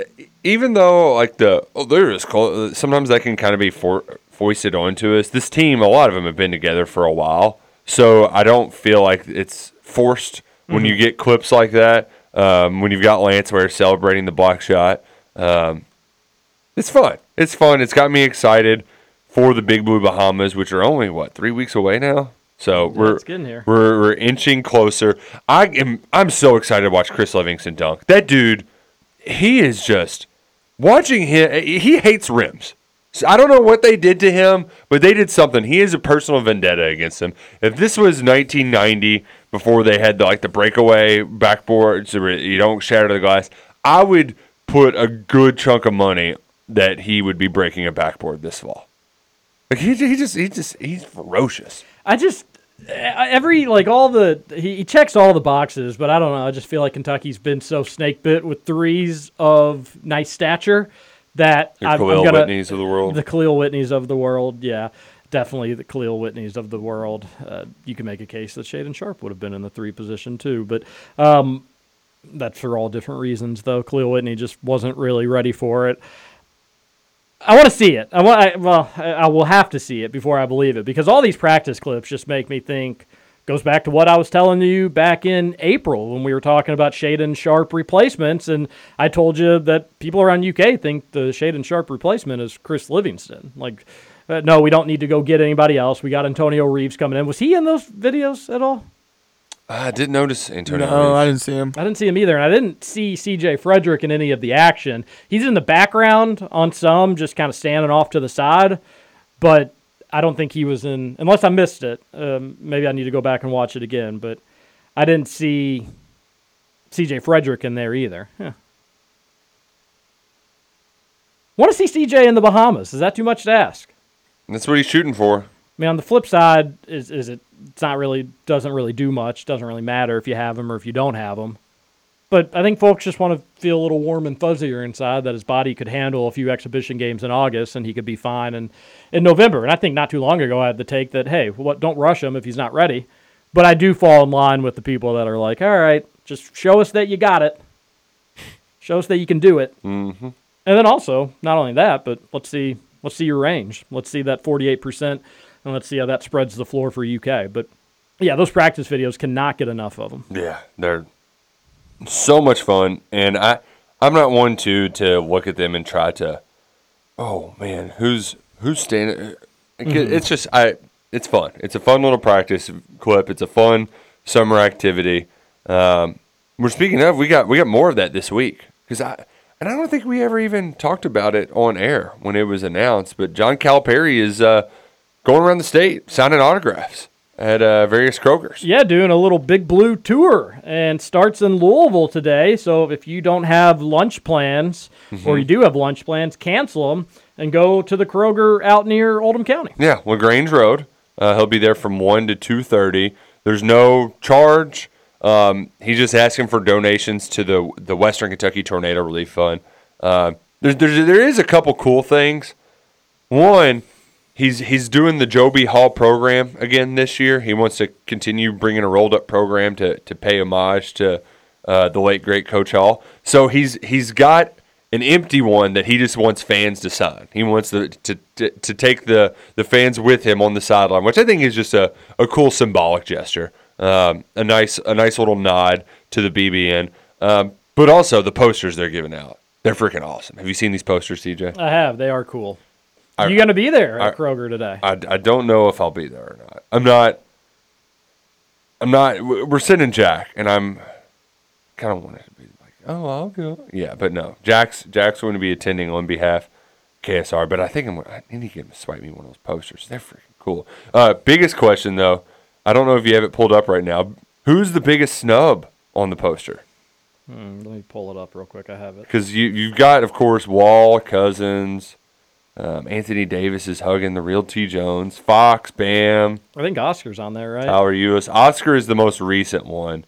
even though like the oh, there is close, sometimes that can kind of be for, foisted onto us. This team, a lot of them have been together for a while, so I don't feel like it's forced when you Mhm. get clips like that. Um, when you've got Lance Ware celebrating the block shot, um, it's fun. It's fun. It's got me excited for the Big Blue Bahamas, which are only what three weeks away now. So we're we're we're inching closer. I am I'm so excited to watch Chris Livingston dunk. That dude, he is just watching him. He hates rims. So I don't know what they did to him, but they did something. He has a personal vendetta against him. If this was 1990, before they had the, like the breakaway backboards, where you don't shatter the glass, I would put a good chunk of money that he would be breaking a backboard this fall. Like he, he just he just he's ferocious. I just every like all the he, he checks all the boxes, but I don't know. I just feel like Kentucky's been so snake bit with threes of nice stature that The I'm, Khalil I'm gonna, Whitneys of the world. the Khalil Whitneys of the world. Yeah, definitely the Khalil Whitneys of the world. Uh, you can make a case that Shaedon Sharpe would have been in the three position too, but um, that's for all different reasons. Though Khalil Whitney just wasn't really ready for it. I want to see it. I want. I, well, I, will have to see it before I believe it because all these practice clips just make me think. Goes back to what I was telling you back in April when we were talking about Shaedon Sharpe replacements, and I told you that people around UK think the Shaedon Sharpe replacement is Chris Livingston. Like, uh, no, we don't need to go get anybody else. We got Antonio Reeves coming in. Was he in those videos at all? I didn't notice Antonio. No, Reeves. I didn't see him. I didn't see him either, and I didn't see C.J. Frederick in any of the action. He's in the background on some, just kind of standing off to the side, but I don't think he was in. Unless I missed it, um, maybe I need to go back and watch it again. But I didn't see C.J. Frederick in there either. Huh. Want to see C.J. in the Bahamas? Is that too much to ask? That's what he's shooting for. I mean, on the flip side, is is it? It's not really doesn't really do much. Doesn't really matter if you have him or if you don't have him. But I think folks just want to feel a little warm and fuzzier inside that his body could handle a few exhibition games in August and he could be fine in, in November. And I think not too long ago I had the take that hey, what don't rush him if he's not ready. But I do fall in line with the people that are like, all right, just show us that you got it. Show us that you can do it. Mm-hmm. And then also, not only that, but let's see let's see your range. Let's see that 48% and let's see how that spreads the floor for UK. But yeah, those practice videos cannot get enough of them. Yeah, they're so much fun, and I I'm not one to to look at them and try to, oh man, who's who's standing? Mhm. It's just I. It's fun. It's a fun little practice clip. It's a fun summer activity. Um, we're speaking of we got we got more of that this week because I and I don't think we ever even talked about it on air when it was announced. But John Calipari is uh, going around the state signing autographs at uh, various Krogers. Yeah, doing a little Big Blue tour and starts in Louisville today. So if you don't have lunch plans or Mhm. you do have lunch plans, cancel them and go to the Kroger out near Oldham County. Yeah, Lagrange Road. Uh, he'll be there from one to two thirty. There's no charge. Um, he's just asking for donations to the the Western Kentucky Tornado Relief Fund. Uh, there's, there's there is a couple cool things. One, he's he's doing the Joe B. Hall program again this year. He wants to continue bringing a rolled up program to to pay homage to uh, the late great Coach Hall. So he's he's got an empty one that he just wants fans to sign. He wants the, to, to to take the the fans with him on the sideline, which I think is just a, a cool symbolic gesture. Um, a nice a nice little nod to the BBN. Um, but also the posters they're giving out. They're freaking awesome. Have you seen these posters, TJ? I have. They are cool. I- you going to be there at I- Kroger today? I, I don't know if I'll be there or not. I'm not. I'm not. We're sitting Jack, and I'm kind of wanted to be like, oh, I'll go. Yeah, but no. Jack's Jack's going to be attending on behalf KSR, but I think I'm. I need to get him to swipe me one of those posters. They're freaking cool. Uh, biggest question though, I don't know if you have it pulled up right now. Who's the biggest snub on the poster? Hmm, let me pull it up real quick. I have it. Because you you've got, of course, Wall, Cousins, um, Anthony Davis is hugging the real T Jones, Fox, Bam. I think Oscar's on there, right? Tyler Ulis. Oscar is the most recent one.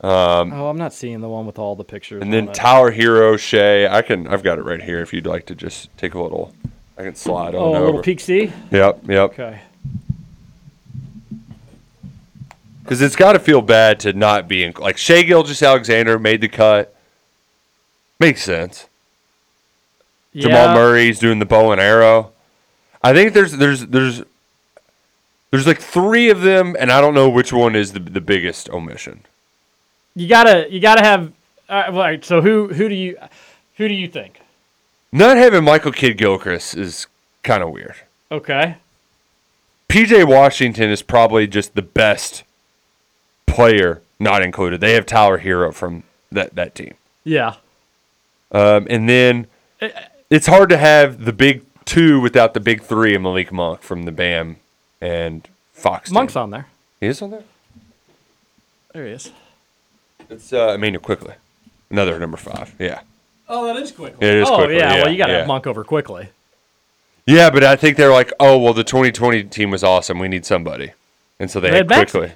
Um, Oh, I'm not seeing the one with all the pictures. and then. Tyler Herro, Shai. I can. I've got it right here. If you'd like to just take a little, I can slide Oh, on a over. little peek see? Yep. Yep. Okay. Because it's got to feel bad to not be in. Like Shai Gilgeous-Alexander made the cut. Makes sense. Jamal Murray's doing the bow and arrow. I think there's there's there's there's like three of them, and I don't know which one is the the biggest omission. You gotta, you gotta have. Uh, all right. So who, who do you, who do you think? Not having Michael Kidd Gilchrist is kind of weird. Okay. PJ Washington is probably just the best player, not included. They have Tyler Herro from that that team, Yeah. um, and then Uh, it's hard to have the big two without the big three of Malik Monk from the Bam and Fox. team. Monk's on there. He is on there. There he is. It's uh, Immanuel Quickley, another number five. Yeah, Oh, that is Quickley. It is oh, Quickley, yeah. yeah, Well, you gotta yeah. have Monk over Quickley. yeah, but I think they're like, oh well, the 2020 team was awesome. We need somebody, and so they, They had had Quickley.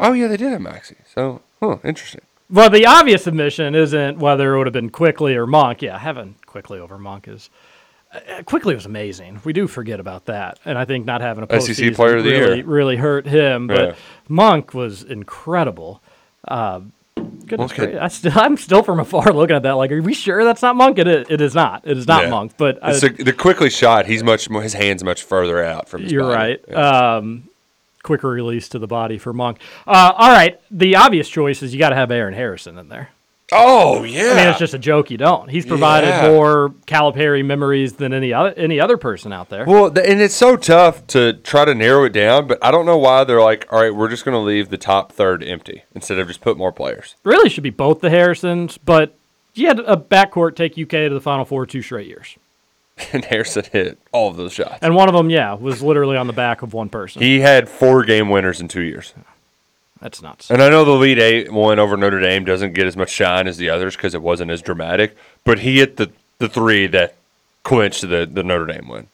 Oh yeah, they did have Maxey. So, huh, interesting. Well, the obvious admission isn't whether it would have been Quickley or Monk. Yeah, having Quickley over Monk is. Uh, Quickley was amazing. We do forget about that, and I think not having a SEC player of the really, year. really hurt him. But Yeah. Monk was incredible. Uh, goodness had- I still, I'm still from afar looking at that. Like, are we sure that's not Monk? It is, it is not. It is not Yeah. Monk. But I, It's the, Quickley shot. He's much more. His hands much further out from. His You're body. right. Um, quicker release to the body for Monk. Uh, all right. The obvious choice is you got to have Aaron Harrison in there. Oh yeah. I mean, it's just a joke. You don't. He's provided Yeah. more Calipari memories than any other any other person out there. Well, and it's so tough to try to narrow it down, but I don't know why they're like, all right, we're just going to leave the top third empty instead of just put more players. really should be both the Harrisons, but you had a backcourt take UK to the Final Four two straight years, And Harrison hit all of those shots. and one of them, yeah, was literally on the back of one person. He had four game winners in two years. That's nuts. And I know the lead eight one over Notre Dame doesn't get as much shine as the others because it wasn't as dramatic, but he hit the, the three that clinched the, the Notre Dame win.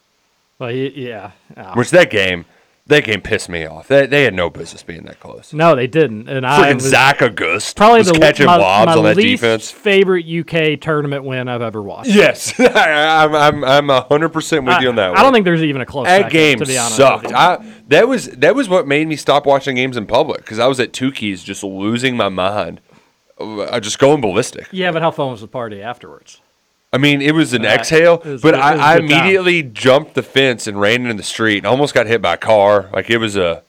Well, he, yeah. Oh. Which that game, that game pissed me off. They, they had no business being that close. No, they didn't. And I Freaking was Zach Auguste probably was the catching my, lobs my on that least defense. favorite UK tournament win I've ever watched. Yes, I, I'm I'm I'm hundred percent with I- you on that. I one. don't think there's even a close That second, game to be honest sucked. I that was that was what made me stop watching games in public because I was at two keys just losing my mind, uh, just going ballistic. Yeah, but how fun was the party afterwards? I mean, it was an Uh, exhale, was- but I, I, I a good time. immediately jumped the fence and ran into the street and almost got hit by a car. Like it was a,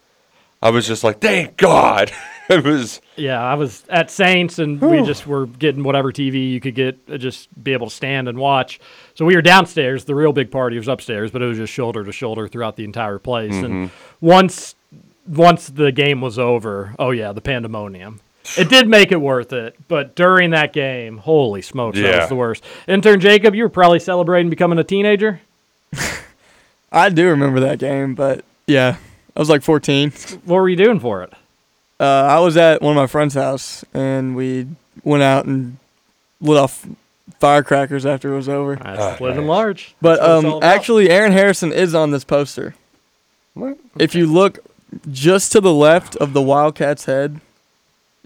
I was just like, thank God. it was Yeah, I was at Saints, and we just were getting whatever TV you could get, uh, just be able to stand and watch. So we were downstairs. The real big party was upstairs, but it was just shoulder to shoulder throughout the entire place. And Mhm. once, once the game was over, oh yeah, the pandemonium. It did make it worth it, but during that game, holy smokes, that was the worst. Intern Jacob, you were probably celebrating becoming a teenager. I do remember that game, but yeah, I was like 14. What were you doing for it? Uh, I was at one of my friend's house, and we went out and lit off firecrackers after it was over. That's living large. But That's what it's all um, actually, Aaron Harrison is on this poster. What? If you look just to the left of the Wildcat's head,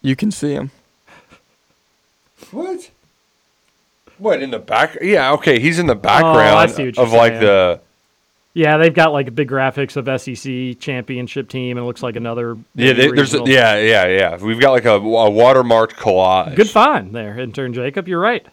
you can see him. What? What in the back? Yeah, okay, he's in the Oh, background see what you're of like saying. the Yeah, they've got like big graphics of SEC championship team, and it looks like another. yeah. maybe They, there's a, regional. yeah, yeah, yeah. We've got like a, a watermarked collage. Good find there, intern Jacob. You're right.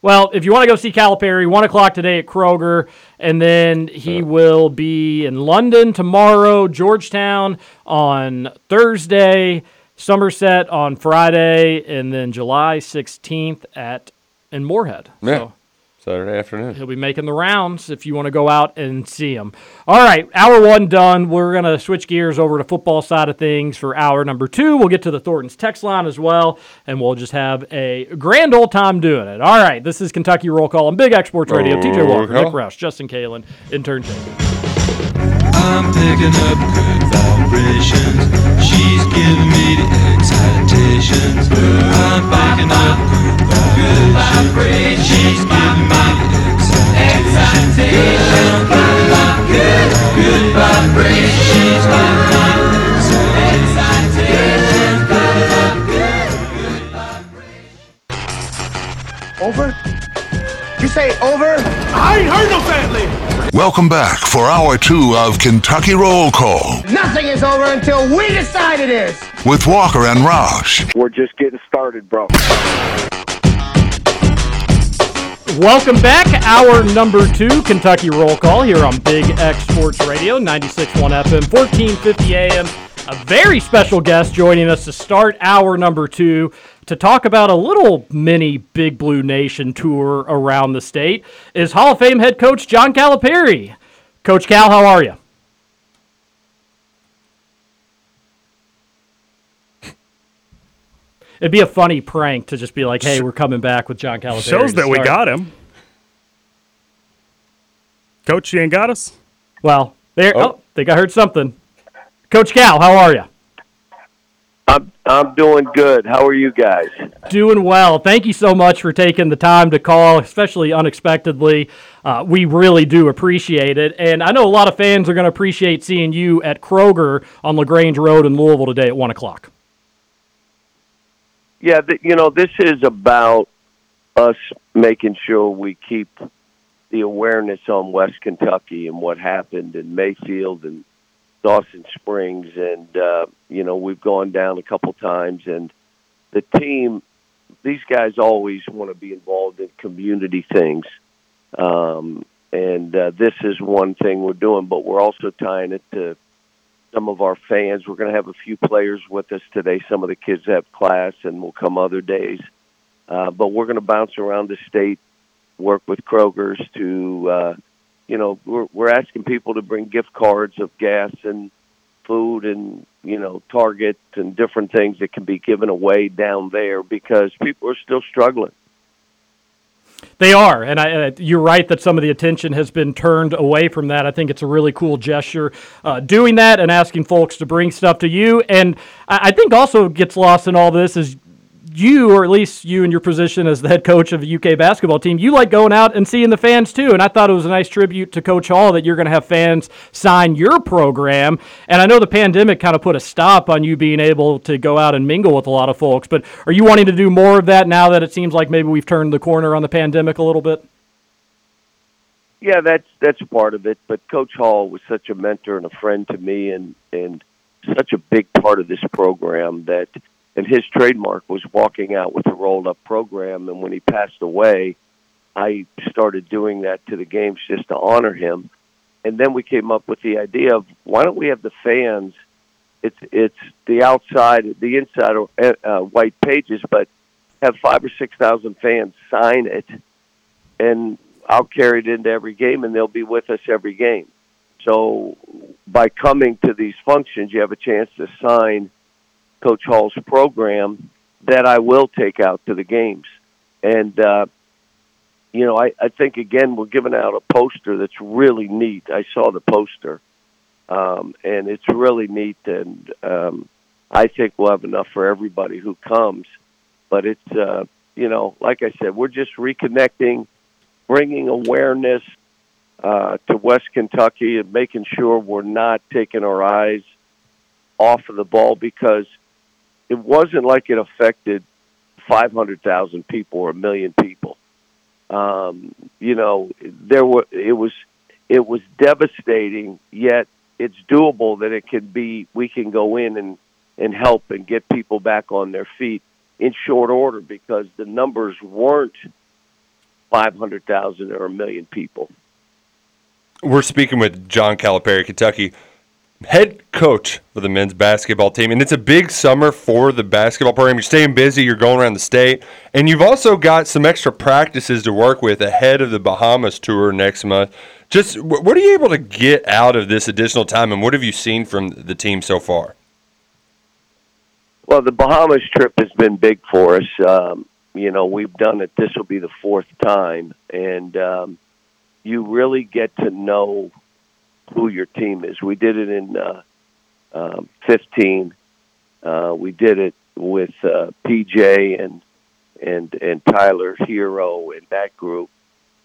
Well, if you want to go see Calipari, one o'clock today at Kroger, and then he will be in London tomorrow, Georgetown on Thursday, Somerset on Friday, and then July 16th at in Morehead. Yeah. So Saturday afternoon. He'll be making the rounds if you want to go out and see him. All right, hour one done. We're going to switch gears over to football side of things for hour number two. We'll get to the Thornton's text line as well, and we'll just have a grand old time doing it. All right, this is Kentucky Roll Call on Big X Sports Radio. TJ Walker, Roll Nick call. Roush, Justin Kalen, intern Jacob. I'm picking up good vibrations. She's giving me the excitations. I'm picking up good vibrations. She's giving me the excitations. Good, good vibrations. She's giving me the excitations. Over? You say over? I ain't heard no family. Welcome back for hour two of Kentucky Roll Call Nothing is over until we decide it is. with Walker and Roush. We're just getting started, bro. Welcome back. Hour number two, Kentucky Roll Call here on Big X Sports Radio, 96.1 FM, 1450 AM. A very special guest joining us to start hour number two to talk about a little mini Big Blue Nation tour around the state is Hall of Fame head coach John Calipari. Coach Cal, how are you? It'd be a funny prank to just be like, "Hey, we're coming back with John Calipari." Shows to that we got him. Coach, you ain't got us? Well, there. Oh, oh think I heard something. Coach Cal, how are you? I'm I'm doing good. How are you guys? Doing well. Thank you so much for taking the time to call, especially unexpectedly. Uh, we really do appreciate it, and I know a lot of fans are going to appreciate seeing you at Kroger on Lagrange Road in Louisville today at one o'clock. Yeah, th- you know, this is about us making sure we keep the awareness on West Kentucky and what happened in Mayfield and Dawson Springs, and uh, you know, we've gone down a couple times, and the team, these guys always want to be involved in community things. Um, and uh, this is one thing we're doing, but we're also tying it to some of our fans. We're going to have a few players with us today. Some of the kids have class and will come other days. Uh, but we're going to bounce around the state, work with Kroger's to, uh, you know, we're, we're asking people to bring gift cards of gas and food and, you know, Target and different things that can be given away down there because people are still struggling. They are, and I, uh, you're right that some of the attention has been turned away from that. I think it's a really cool gesture uh, doing that and asking folks to bring stuff to you. And I, I think also gets lost in all this is you, or at least you in your position as the head coach of the UK basketball team, you like going out and seeing the fans too. And I thought it was a nice tribute to Coach Hall that you're going to have fans sign your program. And I know the pandemic kind of put a stop on you being able to go out and mingle with a lot of folks, but are you wanting to do more of that now that it seems like maybe we've turned the corner on the pandemic a little bit? Yeah, that's that's part of it. But Coach Hall was such a mentor and a friend to me, and and such a big part of this program that and his trademark was walking out with a rolled up program. And when he passed away, I started doing that to the games just to honor him. And then we came up with the idea of why don't we have the fans? It's it's the outside, the inside uh, uh, white pages, but have five or six thousand fans sign it, and I'll carry it into every game, and they'll be with us every game. So by coming to these functions, you have a chance to sign Coach Hall's program that I will take out to the games. And, uh, you know, I, I think, again, we're giving out a poster that's really neat. I saw the poster, um, and it's really neat. And um, I think we'll have enough for everybody who comes. But it's, uh, you know, like I said, we're just reconnecting, bringing awareness uh, to West Kentucky and making sure we're not taking our eyes off of the ball because – it wasn't like it affected 500,000 people or a million people. Um, you know, there were it was it was devastating, yet it's doable that it can be we can go in and and help and get people back on their feet in short order because the numbers weren't 500,000 or a million people. We're speaking with John Calipari, Kentucky head coach for the men's basketball team. And it's a big summer for the basketball program. You're staying busy, you're going around the state, and you've also got some extra practices to work with ahead of the Bahamas tour next month. Just what are you able to get out of this additional time, and what have you seen from the team so far? Well, the Bahamas trip has been big for us. Um, you know, we've done it. This will be the fourth time, and um, you really get to know who your team is. We did it in uh, uh, 15. Uh, we did it with uh, PJ and and and Tyler Herro and that group,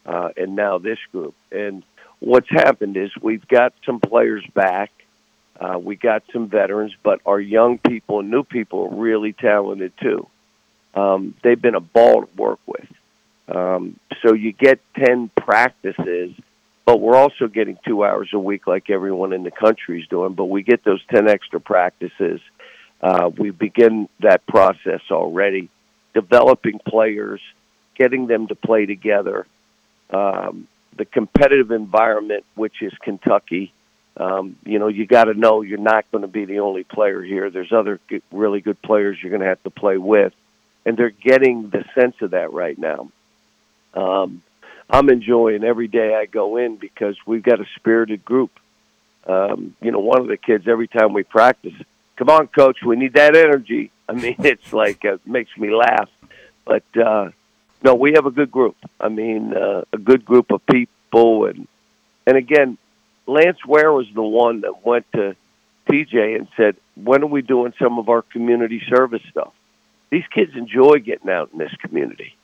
uh, and now this group. And what's happened is we've got some players back. Uh, we got some veterans, but our young people and new people are really talented too. Um, they've been a ball to work with. Um, so you get 10 practices but we're also getting two hours a week like everyone in the country is doing. But we get those 10 extra practices. Uh, we begin that process already, developing players, getting them to play together. Um, the competitive environment, which is Kentucky, um, you know, you got to know you're not going to be the only player here. There's other really good players you're going to have to play with, and they're getting the sense of that right now. Um, I'm enjoying every day I go in because we've got a spirited group. Um, you know, one of the kids every time we practice, come on, coach, we need that energy. I mean, it's like uh, it makes me laugh. But uh, no, we have a good group. I mean, uh, a good group of people, and and again, Lance Ware was the one that went to TJ and said, "When are we doing some of our community service stuff?" These kids enjoy getting out in this community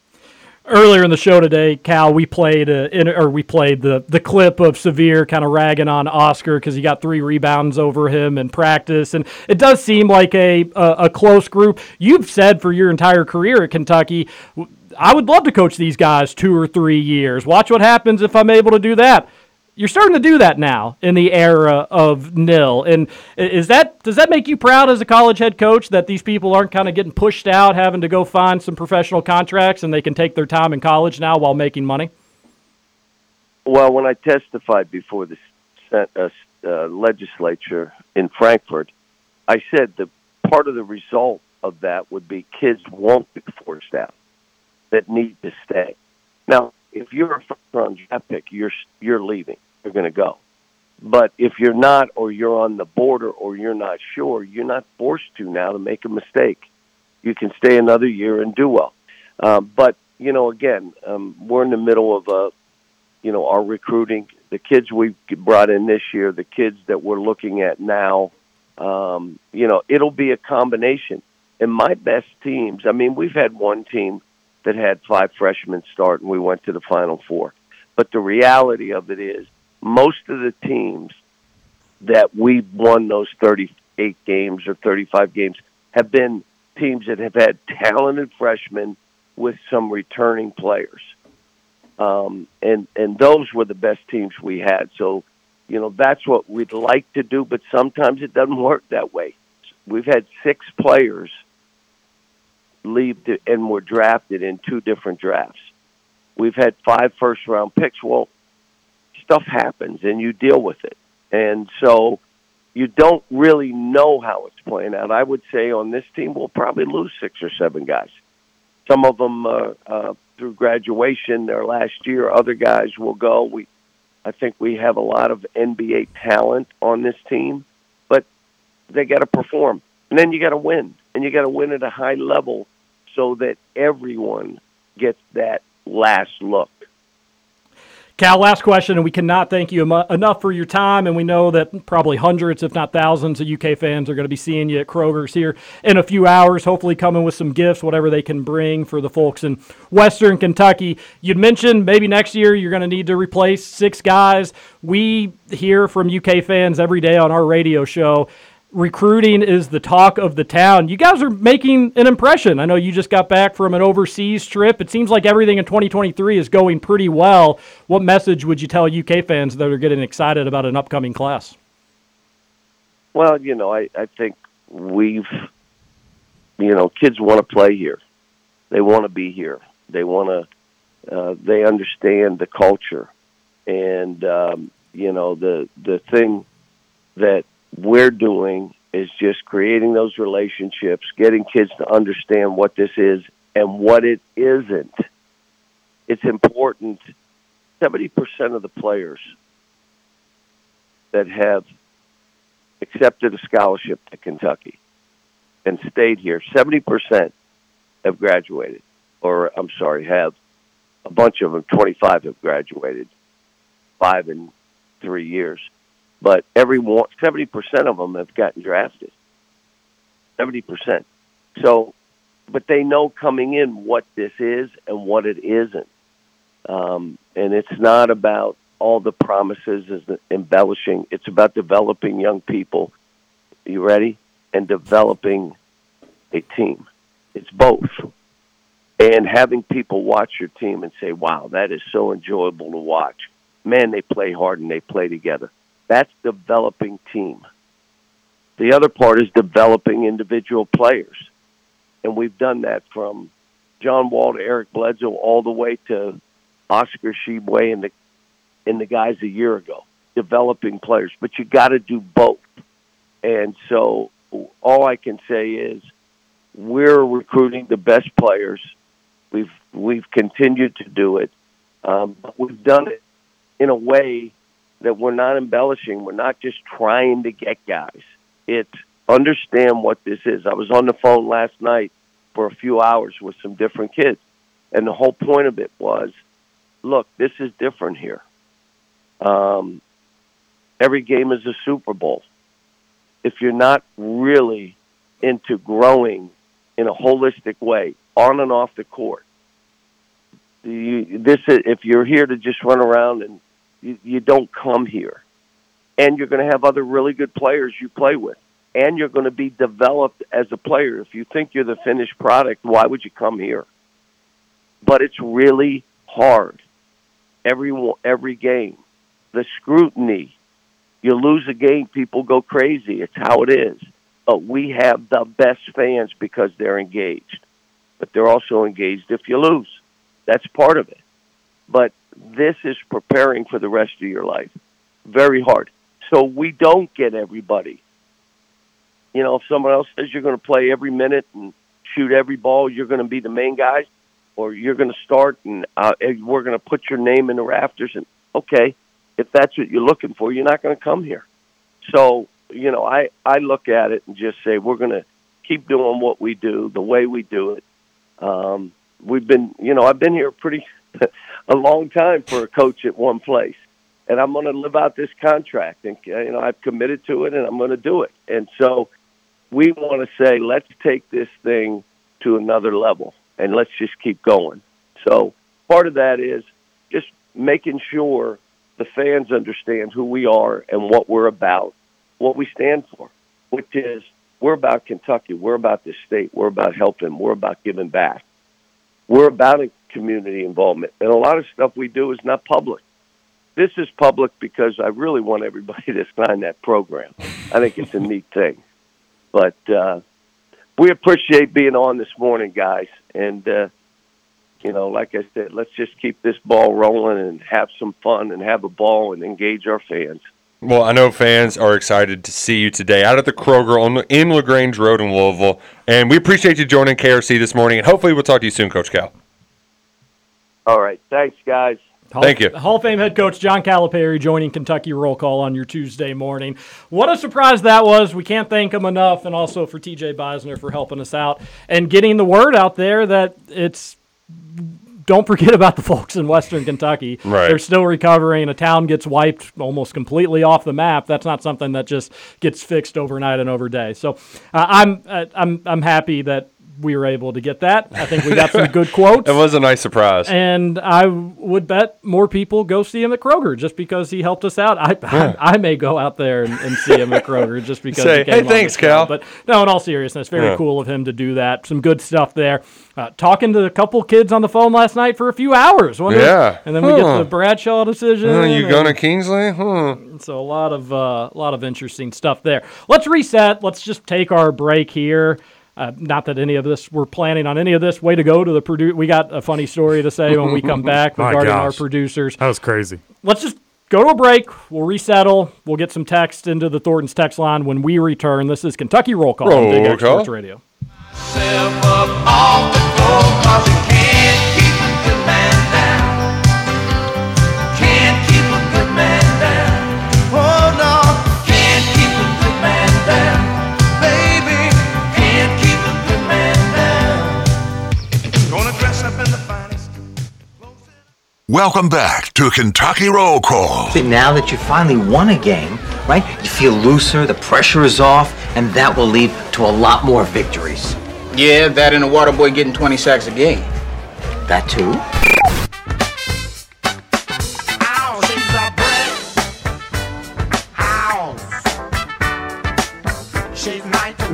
earlier in the show today, Cal, we played uh, in, or we played the the clip of Sahvir kind of ragging on Oscar because he got three rebounds over him in practice, and it does seem like a, a, a close group. You've said for your entire career at Kentucky. I would love to coach these guys two or three years. Watch what happens if I'm able to do that you're starting to do that now in the era of nil. And is that does that make you proud as a college head coach that these people aren't kind of getting pushed out, having to go find some professional contracts, and they can take their time in college now while making money? Well, when I testified before the uh, uh, legislature in Frankfort, I said that part of the result of that would be kids won't be forced out. that need to stay. Now, if you're a first round draft pick, you're you're leaving. You're going to go. But if you're not, or you're on the border, or you're not sure, you're not forced to now to make a mistake. You can stay another year and do well. Uh, but you know, again, um, we're in the middle of a, you know, our recruiting. The kids we brought in this year, the kids that we're looking at now, um, you know, it'll be a combination. And my best teams, I mean, we've had one team that had five freshmen start and we went to the Final Four. But the reality of it is, most of the teams that we won those 38 games or 35 games have been teams that have had talented freshmen with some returning players. Um, and, and those were the best teams we had. So, you know, that's what we'd like to do, but sometimes it doesn't work that way. We've had six players leave to, and were drafted in two different drafts. We've had five first round picks. Well, stuff happens and you deal with it. And so you don't really know how it's playing out. I would say on this team, we'll probably lose six or seven guys. Some of them uh, uh, through graduation their last year. Other guys will go. We, I think we have a lot of NBA talent on this team, but they got to perform, and then you got to win, and you got to win at a high level so that everyone gets that last look. Cal, last question, and we cannot thank you emu- enough for your time. And we know that probably hundreds, if not thousands, of UK fans are going to be seeing you at Kroger's here in a few hours, hopefully coming with some gifts, whatever they can bring for the folks in Western Kentucky. You'd mentioned maybe next year you're going to need to replace six guys. We hear from UK fans every day on our radio show recruiting is the talk of the town. You guys are making an impression. I know you just got back from an overseas trip. It seems like everything in 2023 is going pretty well. What message would you tell UK fans that are getting excited about an upcoming class? Well, you know, I, I think we've, you know, kids want to play here. They want to be here. They want to, uh, they understand the culture. And, um, you know, the, the thing that we're doing is just creating those relationships, getting kids to understand what this is and what it isn't. It's important. 70% of the players that have accepted a scholarship to Kentucky and stayed here, 70% have graduated, or I'm sorry, have a bunch of them, 25 have graduated, five in three years but every one, 70% of them have gotten drafted. 70%. So, but they know coming in what this is and what it isn't. Um, and it's not about all the promises the embellishing. It's about developing young people. You ready? And developing a team. It's both. And having people watch your team and say, wow, that is so enjoyable to watch. Man, they play hard and they play together. That's developing team. The other part is developing individual players. And we've done that from John Wall to Eric Bledsoe all the way to Oscar Tshiebwe and the and the guys a year ago, developing players. But you got to do both. And so all I can say is we're recruiting the best players. We've we've continued to do it. Um, but we've done it in a way that we're not embellishing. We're not just trying to get guys. It's understand what this is. I was on the phone last night for a few hours with some different kids, and the whole point of it was, look, this is different here. Um, every game is a Super Bowl. If you're not really into growing in a holistic way, on and off the court, you, this if you're here to just run around and you, you don't come here. And you're going to have other really good players you play with. And you're going to be developed as a player. If you think you're the finished product, why would you come here? But it's really hard. Every every game, the scrutiny. You lose a game, people go crazy. It's how it is. But we have the best fans because they're engaged. But they're also engaged if you lose. That's part of it. But this is preparing for the rest of your life. Very hard. So we don't get everybody. You know, if someone else says you're going to play every minute and shoot every ball, you're going to be the main guy. or you're going to start and uh, we're going to put your name in the rafters. And okay, if that's what you're looking for, you're not going to come here. So you know, I I look at it and just say we're going to keep doing what we do the way we do it. Um, we've been, you know, I've been here pretty a long time for a coach at one place, and I'm going to live out this contract, and you know, I've committed to it, and I'm going to do it. And so, we want to say, let's take this thing to another level, and let's just keep going. So, part of that is just making sure the fans understand who we are and what we're about, what we stand for, which is we're about Kentucky, we're about this state, we're about helping, we're about giving back we're about community involvement, and a lot of stuff we do is not public. This is public because I really want everybody to sign that program. I think it's a neat thing, but uh, we appreciate being on this morning, guys, and uh, you know, like I said, let's just keep this ball rolling and have some fun and have a ball and engage our fans. Well, I know fans are excited to see you today out at the Kroger on in Lagrange Road in Louisville, and we appreciate you joining KRC this morning. And hopefully, we'll talk to you soon, Coach Cal. All right, thanks, guys. Hall, Thank you. Hall of Fame head coach John Calipari joining Kentucky Roll Call on your Tuesday morning. What a surprise that was. We can't thank him enough. And also for TJ Beisner for helping us out and getting the word out there that it's. Don't forget about the folks in Western Kentucky. Right. They're still recovering. A town gets wiped almost completely off the map. That's not something that just gets fixed overnight and over day. So uh, I'm uh, I'm I'm happy that we were able to get that. I think we got some good quotes. It was a nice surprise. And I would bet more people go see him at Kroger just because he helped us out. I Yeah. I, I may go out there and, and see him at Kroger just because. Say, he came "Hey, thanks, the show." Cal. But no, in all seriousness, very Yeah. cool of him to do that. Some good stuff there. Uh, talking to a couple kids on the phone last night for a few hours. wasn't it? Yeah. And then we get Huh. to the Bradshaw decision. Oh, you going to Kingsley? Huh. so a lot of uh, a lot of interesting stuff there. Let's reset. Let's just take our break here. Uh, not that any of this we're planning on any of this. Way to go to the produ We got a funny story to say when we come back My regarding our producers. That was crazy. Let's just go to a break. We'll resettle. We'll get some text into the Thornton's text line when we return. This is Kentucky Roll Call on Big X. Sports Radio. Welcome back to Kentucky Roll Call. But now that you finally won a game, right? You feel looser, the pressure is off, and that will lead to a lot more victories. Yeah, that and the water boy getting 20 sacks a game. That too?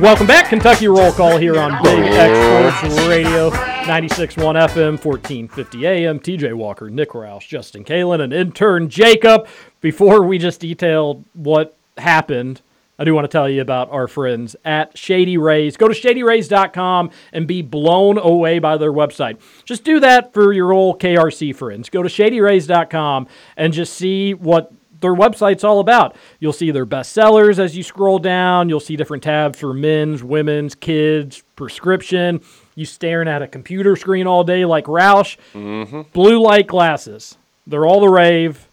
Welcome back, Kentucky Roll Call here on Big X Sports Radio, 96.1 FM, 1450 AM. TJ Walker, Nick Roush, Justin Kalen, and intern Jacob. Before we just detail what happened, I do want to tell you about our friends at Shady Rays. Go to shadyrays.com and be blown away by their website. Just do that for your old KRC friends. Go to shadyrays.com and just see what their website's all about. You'll see their best sellers as you scroll down. You'll see different tabs for men's, women's, kids, prescription. You staring at a computer screen all day like Roush. Mm-hmm. Blue light glasses. They're all the rave.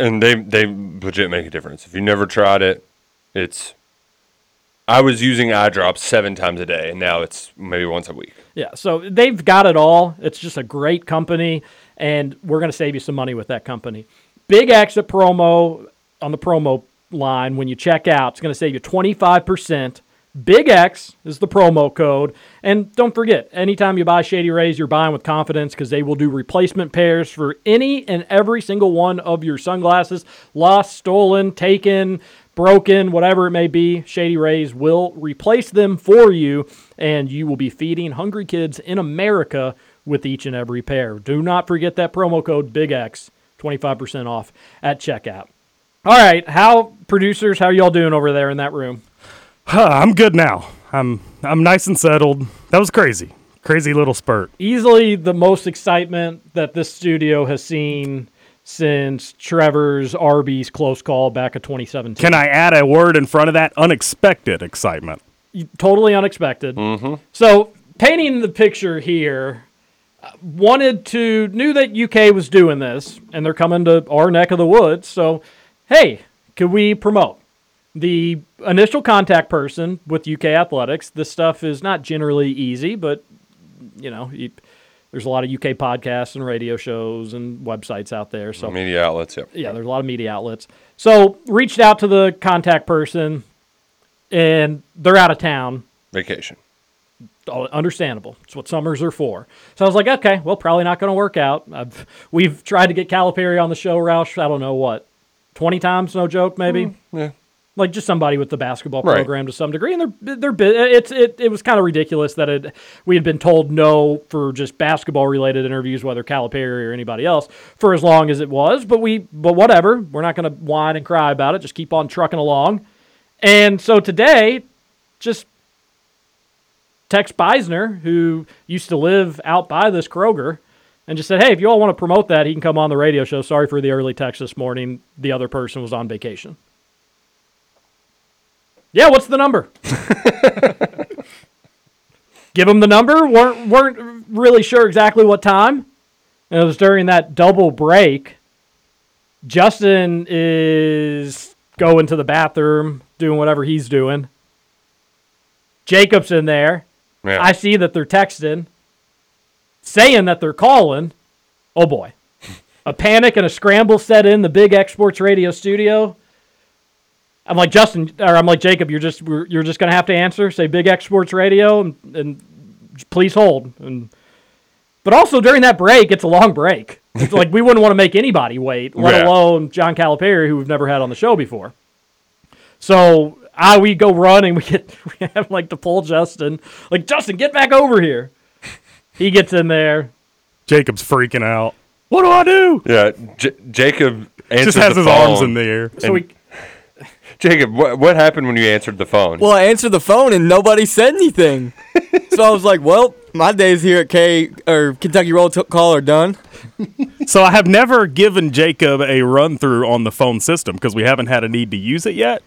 And they they legit make a difference. If you never tried it, it's. I was using eye drops seven times a day, and now it's maybe once a week. Yeah, so they've got it all. It's just a great company, and we're going to save you some money with that company. Big exit promo on the promo line when you check out. It's going to save you 25%. Big X is the promo code. And don't forget, anytime you buy Shady Rays, you're buying with confidence because they will do replacement pairs for any and every single one of your sunglasses. Lost, stolen, taken, broken, whatever it may be, Shady Rays will replace them for you, and you will be feeding hungry kids in America with each and every pair. Do not forget that promo code Big X, 25% off at checkout. All right, how producers, how y'all doing over there in that room? Huh, I'm good now. I'm I'm nice and settled. That was crazy. Crazy little spurt. Easily the most excitement that this studio has seen since Trevor's Arby's close call back of 2017. Can I add a word in front of that? Unexpected excitement. totally unexpected. Mm-hmm. So, painting the picture here, wanted to knew that UK was doing this and they're coming to our neck of the woods. So, hey, could we promote? The initial contact person with UK Athletics, this stuff is not generally easy, but you know, you, there's a lot of UK podcasts and radio shows and websites out there. So Media outlets, yeah. yeah, there's a lot of media outlets. So reached out to the contact person, and they're out of town. Vacation. Oh, Understandable. It's what summers are for. So I was like, okay, well, probably not going to work out. I've, we've tried to get Calipari on the show, Roush. I don't know what, twenty times, no joke, maybe. Mm, yeah. Like just somebody with the basketball Right. program to some degree, and they're they're it's it, it was kind of ridiculous that it we had been told no for just basketball related interviews, whether Calipari or anybody else, for as long as it was. But we but whatever, we're not going to whine and cry about it. Just keep on trucking along. And so today, just text Beisner, who used to live out by this Kroger, and just said, "Hey, if you all want to promote that, he can come on the radio show." Sorry for the early text this morning. The other person was on vacation. Yeah, what's the number? Give him the number. weren't weren't really sure exactly what time. And it was during that double break. Justin is going to the bathroom, doing whatever he's doing. Jacob's in there. Yeah. I see that they're texting, saying that they're calling. Oh boy. a panic and a scramble set in the Big X Sports Radio studio. I'm like Justin, or I'm like Jacob. You're just we're- you're just gonna have to answer. Say Big X Sports Radio, and, and please hold. And but also during that break, it's a long break. It's like we wouldn't want to make anybody wait, let Yeah. alone John Calipari, who we've never had on the show before. So I we go run and we get we have like to pull Justin, like Justin, get back over here. He gets in there. Jacob's freaking out. What do I do? Yeah, J- Jacob answers Just has the his arms in the air. So and- Jacob, what, what happened when you answered the phone? Well, I answered the phone and nobody said anything. so I was like, well, my days here at K or Kentucky Roll t- Call are done. So I have never given Jacob a run through on the phone system because we haven't had a need to use it yet.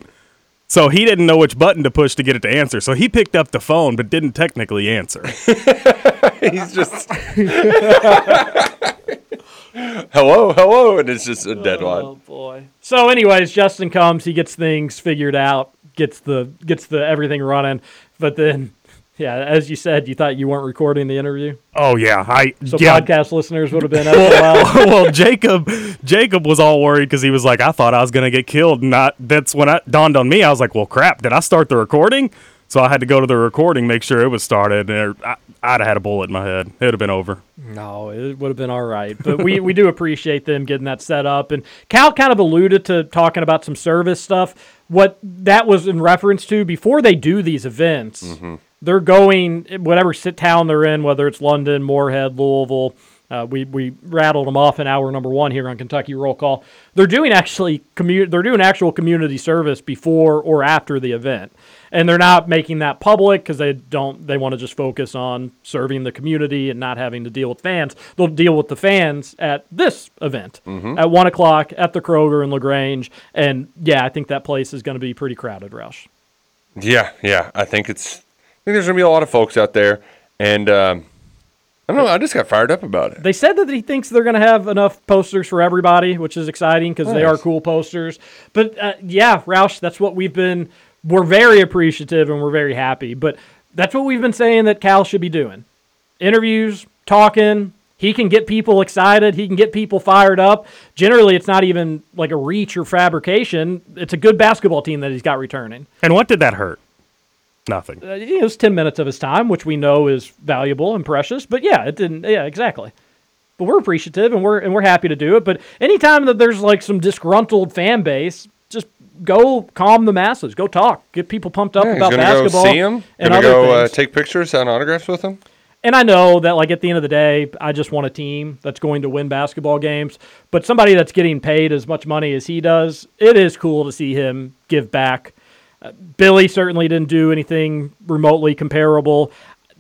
So he didn't know which button to push to get it to answer. So he picked up the phone but didn't technically answer. He's just hello, hello, and it's just a dead Oh boy. So, anyways, Justin comes. He gets things figured out. Gets the gets the everything running. But then, yeah, as you said, you thought you weren't recording the interview. Oh yeah, I So yeah. podcast listeners would have been well, LOL. well, Jacob, Jacob was all worried because he was like, I thought I was gonna get killed. Not that's when it dawned on me. I was like, well, crap, did I start the recording? So I had to go to the recording, make sure it was started, and I, I'd have had a bullet in my head. It would have been over. No, it would have been all right. But we, we do appreciate them getting that set up. And Cal kind of alluded to talking about some service stuff. What that was in reference to before they do these events, mm-hmm. They're going, whatever sit town they're in, whether it's London, Morehead, Louisville. Uh, we, we rattled them off in hour number one here on Kentucky Roll Call. They're doing actually commu- they're doing actual community service before or after the event, and they're not making that public because they don't they want to just focus on serving the community and not having to deal with fans. They'll deal with the fans at this event Mhm. at one o'clock at the Kroger in Lagrange, and yeah, I think that place is going to be pretty crowded, Roush. Yeah, yeah. I think it's. I think there's gonna be a lot of folks out there, and um, I don't know. I just got fired up about it. They said that he thinks they're going to have enough posters for everybody, which is exciting because they are cool posters. But uh, yeah, Roush, that's what we've been. We're very appreciative and we're very happy. But that's what we've been saying that Cal should be doing: interviews, talking. He can get people excited. He can get people fired up. Generally, it's not even like a reach or fabrication. It's a good basketball team that he's got returning. And what did that hurt? Nothing. Uh, it was 10 minutes of his time, which we know is valuable and precious. But yeah, it didn't. Yeah, exactly. But we're appreciative and we're and we're happy to do it. But anytime that there's like some disgruntled fan base, just go calm the masses. Go talk. Get people pumped up Yeah, about gonna basketball go see him. and Gonna other go uh, take pictures, sign autographs with him. And I know that, like, at the end of the day, I just want a team that's going to win basketball games. But somebody that's getting paid as much money as he does, it is cool to see him give back. Billy certainly didn't do anything remotely comparable.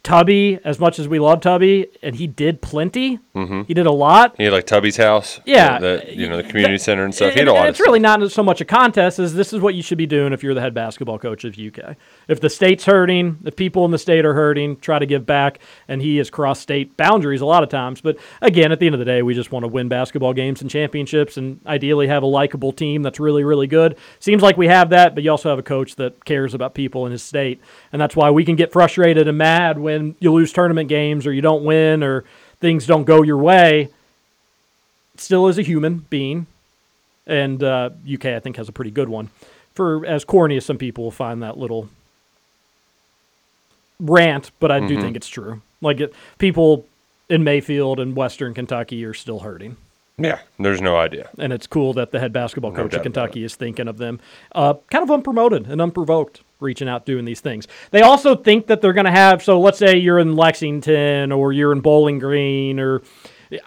Tubby, as much as we love Tubby, and he did plenty. hmm He did a lot. He had like Tubby's house. Yeah. The, the- you know, the community center and stuff. He had a lot it's really not so much a contest as this is what you should be doing if you're the head basketball coach of UK. If the state's hurting, if people in the state are hurting, try to give back. And he has crossed state boundaries a lot of times. But again, at the end of the day, we just want to win basketball games and championships, and ideally have a likable team that's really, really good. Seems like we have that, but you also have a coach that cares about people in his state, and that's why we can get frustrated and mad when you lose tournament games or you don't win or things don't go your way still is a human being, and uh, UK I think has a pretty good one. For as corny as some people will find that little rant, but I do Mhm. think it's true. Like it, people in Mayfield and Western Kentucky are still hurting. Yeah, there's no idea. And it's cool that the head basketball coach of Kentucky is thinking of them, uh, kind of unpromoted and unprovoked, reaching out, doing these things. They also think that they're going to have. So let's say you're in Lexington or you're in Bowling Green or.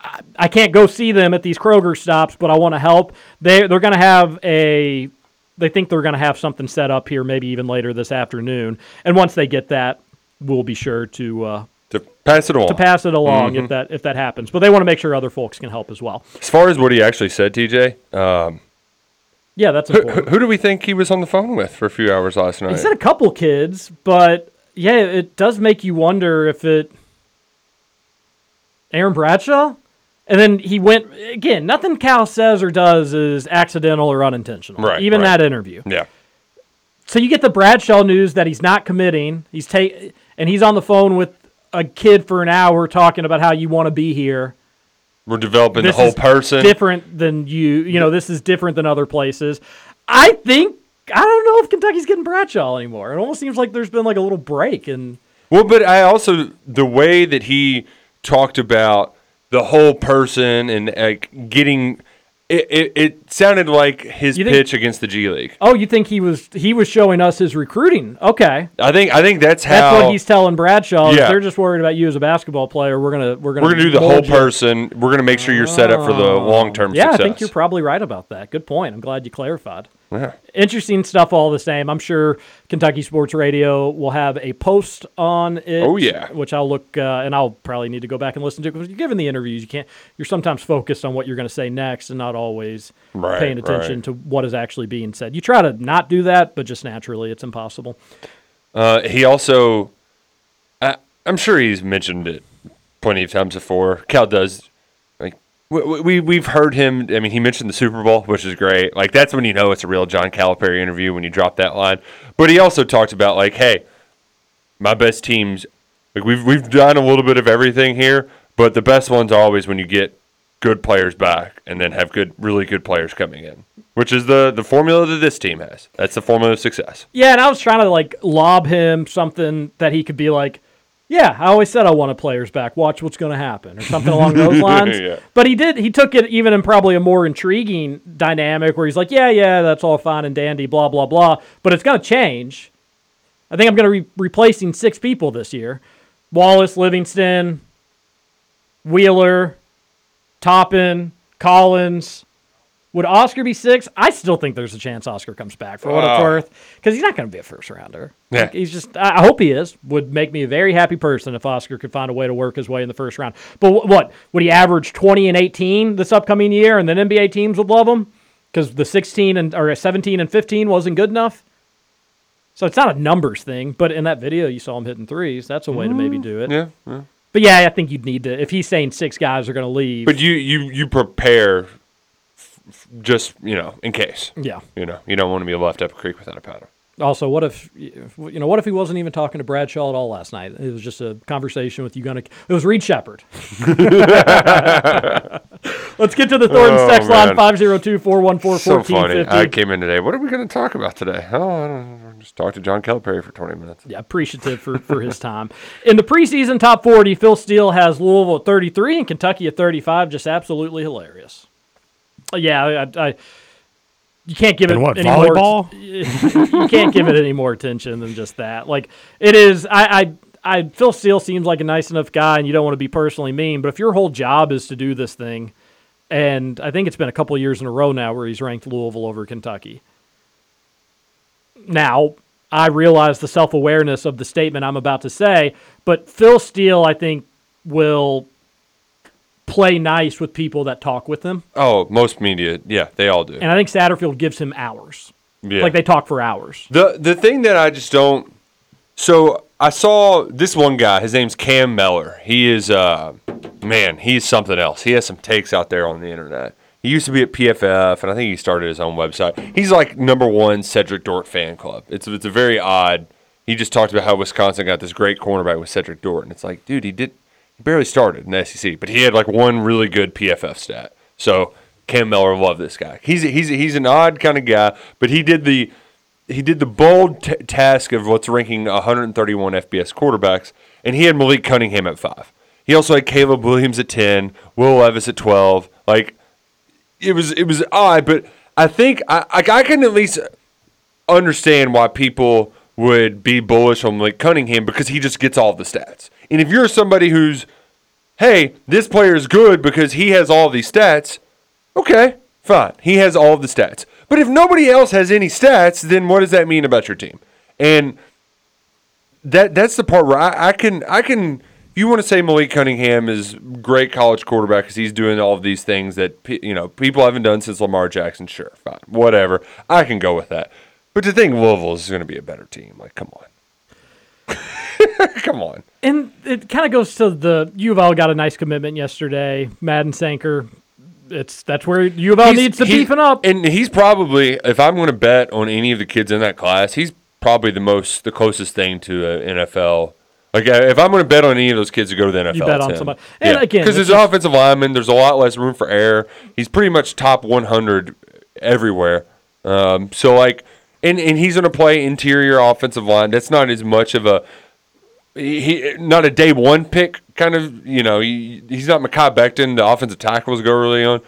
I- I can't go see them at these Kroger stops, but I want to help. They they're going to have a. They think they're going to have something set up here, maybe even later this afternoon. And once they get that, we'll be sure to uh, to pass it along. to pass it along Mhm. if that if that happens. But they want to make sure other folks can help as well. As far as what he actually said, TJ, um, Yeah, that's who, important. who who do we think he was on the phone with for a few hours last night? He said a couple kids, but yeah, it does make you wonder if it Aaron Bradshaw, and then he went again. Nothing Cal says or does is accidental or unintentional. Right, Even right. that interview. Yeah. So you get the Bradshaw news that he's not committing. He's take and he's on the phone with a kid for an hour talking about how you want to be here. We're developing the whole is person. Different than you. You know, this is different than other places. I think I don't know if Kentucky's getting Bradshaw anymore. It almost seems like there's been like a little break and Well, but I also the way that he talked about the whole person and like getting it, it, it sounded like his think- pitch against the G League. Oh, you think he was he was showing us his recruiting? Okay, I think I think that's how that's what he's telling Bradshaw. Yeah. They're just worried about you as a basketball player. We're gonna we're gonna we're gonna do the whole you. person. We're gonna make sure you're set up for the oh. long term Yeah, success. I think you're probably right about that. Good point. I'm glad you clarified. Yeah. Interesting stuff all the same. I'm sure Kentucky Sports Radio will have a post on it. Oh, yeah. Which I'll look uh, and I'll probably need to go back and listen to because you're given the interviews, you can't. You're sometimes focused on what you're going to say next and not always Right, paying attention right. to what is actually being said. You try to not do that, but just naturally, it's impossible. Uh, he also, I, I'm sure he's mentioned it plenty of times before. Cal does, we, we we've heard him. I mean, he mentioned the Super Bowl, which is great. Like that's when you know it's a real John Calipari interview when you drop that line. But he also talked about like, hey, my best teams. Like we've we've done a little bit of everything here, but the best ones are always when you get good players back and then have good, really good players coming in, which is the the formula that this team has. That's the formula of success. Yeah, and I was trying to like lob him something that he could be like, "Yeah, I always said I want a players back. Watch what's going to happen," or something along those lines. Yeah. But he did. He took it even in probably a more intriguing dynamic where he's like, "Yeah, yeah, that's all fine and dandy, blah blah blah, but it's going to change. I think I'm going to be replacing six people this year: Wallace, Livingston, Wheeler, Toppin, Collins." Would Oscar be six? I still think there's a chance Oscar comes back for what it's worth because he's not going to be a first rounder. Yeah. Like, he's just. I hope he is. Would make me a very happy person if Oscar could find a way to work his way in the first round. But wh- what would he average twenty and eighteen this upcoming year, and then NBA teams would love him because the sixteen and or seventeen and fifteen wasn't good enough. So it's not a numbers thing, but in that video you saw him hitting threes. That's a way to maybe mm. do it. Yeah, yeah. But yeah, I think you'd need to if he's saying six guys are going to leave. But you you you prepare just you know in case. Yeah. You know you don't want to be left up a creek without a paddle. Also, what if you know? What if he wasn't even talking to Bradshaw at all last night? It was just a conversation with you. Gonna. It was Reed Shepard. Let's get to the Thornton Oh, text line man. 502 414 So funny. I came in today. What are we going to talk about today? Oh, I don't know. Just talk to John Calipari for twenty minutes. Yeah, appreciative for, for his time. In the preseason top 40, Phil Steele has Louisville at 33 and Kentucky at 35. Just absolutely hilarious. Yeah, I, I, you can't give it And what, any volleyball? more. you can't give it any more attention than just that. Like it is. I, I, I Phil Steele seems like a nice enough guy, and you don't want to be personally mean. But if your whole job is to do this thing, and I think it's been a couple years in a row now where he's ranked Louisville over Kentucky. Now, I realize the self awareness of the statement I'm about to say, but Phil Steele, I think, will play nice with people that talk with them. Oh, most media, yeah, they all do. And I think Satterfield gives him hours. Yeah. Like they talk for hours. The the thing that I just don't. So I saw this one guy. His name's Cam Mellor. He is uh man. He's something else. He has some takes out there on the internet. He used to be at PFF, and I think he started his own website. He's like number one Cedrick Dort fan club. It's it's a very odd. He just talked about how Wisconsin got this great cornerback with Cedrick Dort, and it's like, dude, he did barely started in the SEC, but he had like one really good PFF stat. So Cam Mellor loved this guy. He's he's he's an odd kind of guy, but he did the he did the bold t- task of what's ranking 131 FBS quarterbacks, and he had Malik Cunningham at five. He also had Caleb Williams at 10, Will Levis at 12. Like it was it was odd, but I think I I, I can at least understand why people would be bullish on Malik Cunningham because he just gets all the stats. And if you're somebody who's, hey, this player is good because he has all these stats, okay, fine. He has all the stats. But if nobody else has any stats, then what does that mean about your team? And that that's the part where I, I can I can you want to say Malik Cunningham is great college quarterback because he's doing all of these things that you know people haven't done since Lamar Jackson. Sure, fine, whatever. I can go with that. But to think Louisville is going to be a better team, like, come on, come on. And it kind of goes to the U of L got a nice commitment yesterday. Madden Sanker. It's that's where U of L He's- needs to he- beefing up. And he's probably, if I'm going to bet on any of the kids in that class, he's probably the most, the closest thing to an NFL. Like uh, if I'm going to bet on any of those kids to go to the NFL, You bet on him. somebody. And again, because his just- offensive lineman, there's a lot less room for error. He's pretty much top 100 everywhere. Um, so like, and and he's going to play interior offensive line. That's not as much of a he not a day one pick kind of you know he, he's not Mekhi Becton the offensive tackles go early on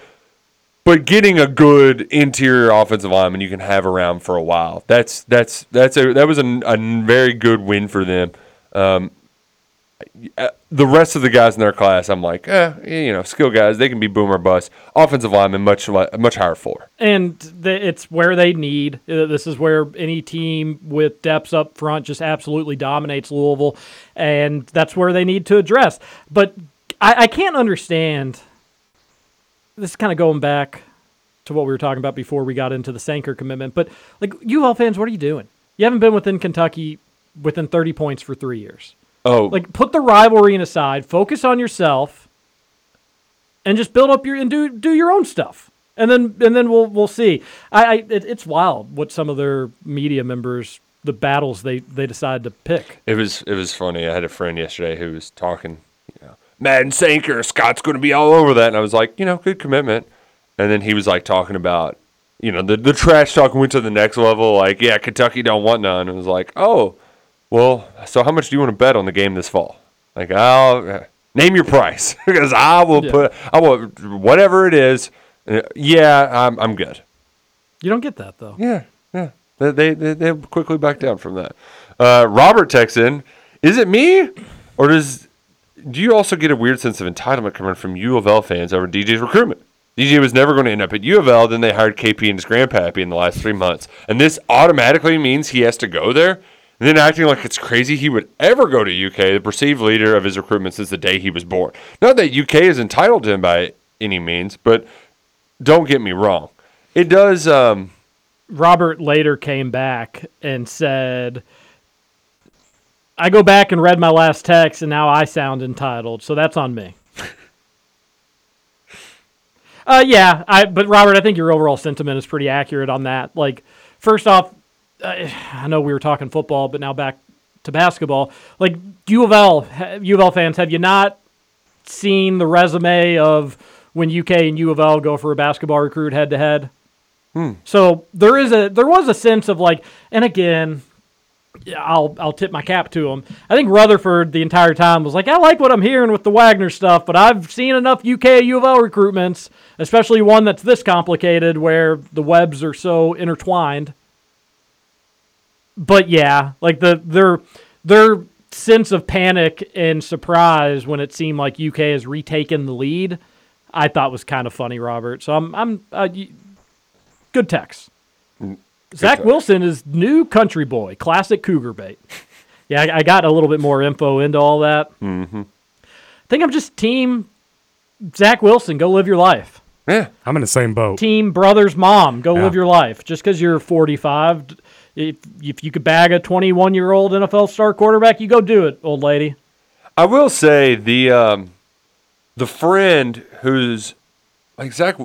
but getting a good interior offensive lineman you can have around for a while that's that's that's a that was a, a very good win for them um, the rest of the guys in their class I'm like eh, you know skill guys they can be boomer bust offensive lineman much much higher floor and the, it's where they need. Uh, This is where any team with depths up front just absolutely dominates Louisville, and that's where they need to address. But I, I can't understand. This is kind of going back to what we were talking about before we got into the Sanker commitment. But like UL fans, what are you doing? You haven't been within Kentucky within 30 points for three years. Oh Like put the rivalry aside, focus on yourself, and just build up your and do do your own stuff. And then and then we'll we'll see. I, I it, it's wild what some of their media members the battles they they decide to pick. It was it was funny. I had a friend yesterday who was talking, you know, Madden Sanker, Scott's going to be all over that, and I was like, you know, good commitment. And then he was like talking about, you know, the the trash talk went to the next level. Like, yeah, Kentucky don't want none. And it was like, oh, well, so how much do you want to bet on the game this fall? Like, I'll uh, name your price because I will Yeah. put I will whatever it is. Uh, yeah, I'm I'm good. You don't get that though. Yeah, yeah. They they they, they quickly back down from that. Uh, Robert texts in, is it me, or does do you also get a weird sense of entitlement coming from U of L fans over DJ's recruitment? DJ was never going to end up at U of L. Then they hired KP and his grandpappy in the last three months, and this automatically means he has to go there. And then acting like it's crazy he would ever go to UK, the perceived leader of his recruitment since the day he was born. Not that UK is entitled to him by any means, but don't get me wrong. It does. Um, Robert later came back and said, I go back and read my last text, and now I sound entitled, so that's on me. uh, yeah, I. But Robert, I think your overall sentiment is pretty accurate on that. Like, first off, I know we were talking football, but now back to basketball. Like U of L, U of L fans, have you not seen the resume of when UK and U of L go for a basketball recruit head to head? So there is a there was a sense of like, and again, I'll I'll tip my cap to him. I think Rutherford the entire time was like, I like what I'm hearing with the Wagner stuff, but I've seen enough UK U of L recruitments, especially one that's this complicated where the webs are so intertwined. But yeah, like the their their sense of panic and surprise when it seemed like UK has retaken the lead, I thought was kind of funny, Robert. So I'm I'm uh, good text. Zach talk. Wilson is new country boy, classic cougar bait. Yeah, I, I got a little bit more info into all that. Mm-hmm. I think I'm just team Zach Wilson. Go live your life. Yeah, I'm in the same boat. Team brother's mom. Go Yeah. live your life. Just because you're 45, d- if if you could bag a 21 year old NFL star quarterback, you go do it, old lady. I will say the um, the friend who's Zach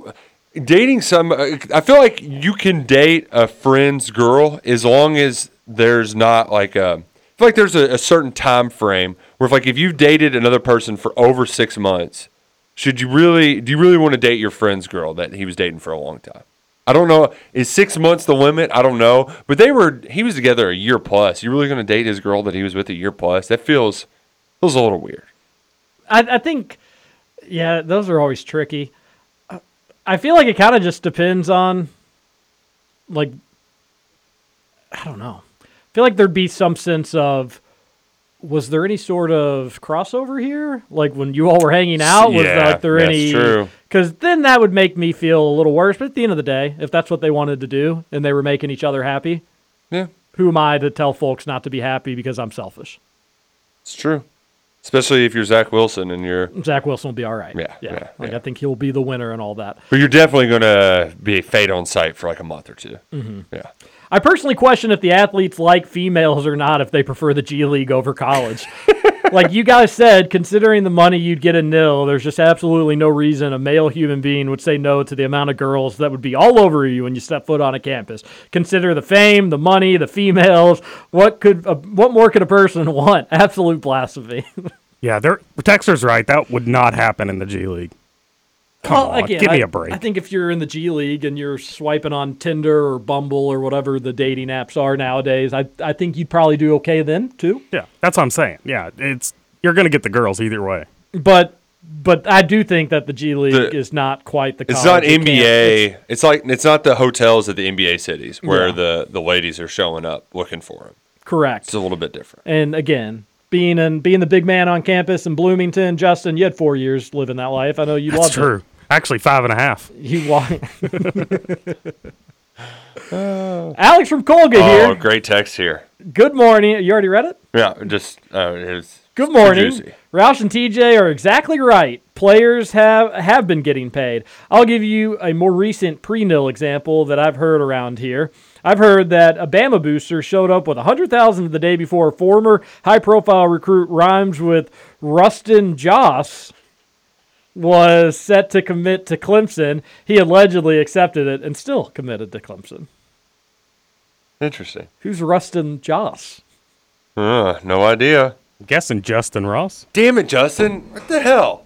dating some. I feel like you can date a friend's girl as long as there's not like a. I feel like there's a, a certain time frame where if like if you've dated another person for over six months, should you really do you really want to date your friend's girl that he was dating for a long time? I don't know. Is six months the limit? I don't know. But they were he was together a year plus. You really going to date his girl that he was with a year plus? That feels feels a little weird. I, I think, yeah, those are always tricky. I feel like it kind of just depends on, like, I don't know. I feel like there'd be some sense of, was there any sort of crossover here? Like when you all were hanging out, was Yeah, like there that's any? true. Because then that would make me feel a little worse. But at the end of the day, if that's what they wanted to do and they were making each other happy, Yeah. who am I to tell folks not to be happy because I'm selfish? It's true. Especially if you're Zach Wilson and you're Zach Wilson will be all right. Yeah, yeah. yeah, like I think he'll be the winner and all that. but you're definitely gonna be fade on site for like a month or 2 Mhm. Yeah. I personally question if the athletes like females or not if they prefer the G League over college. like you guys said, considering the money you'd get in nil, there's just absolutely no reason a male human being would say no to the amount of girls that would be all over you when you step foot on a campus. Consider the fame, the money, the females. What could uh, what more could a person want? Absolute blasphemy. Yeah, they're Texter's right. That would not happen in the G League. Come Well, on, again, give me I- a break. I think if you're in the G League and you're swiping on Tinder or Bumble or whatever the dating apps are nowadays, I I think you'd probably do okay then too. yeah, that's what I'm saying. Yeah, it's you're gonna get the girls either way. But but I do think that the G League The- is not quite the. It's not NBA. It's, like it's not the hotels at the NBA cities where Yeah. the the ladies are showing up looking for him. Correct. It's a little bit different. And again, being in being the big man on campus in Bloomington, Justin, you had four years living that life. I know you That's loved true. Actually, five and a half. it. You wa- Alex from Colga here. Oh, here. great text here. Good morning. You already read it? Yeah, just uh, it was Good morning. juicy. Roush and TJ are exactly right. Players have have been getting paid. I'll give you a more recent pre-nil example that I've heard around here. I've heard that a Bama booster showed up with 100,000 the day before former high-profile recruit rhymes with Rustin Joss was set to commit to Clemson. He allegedly accepted it and still committed to Clemson. Interesting. Who's Rustin Joss? Uh, no idea. guessing Justyn Ross. Damn it, Justin! What the hell?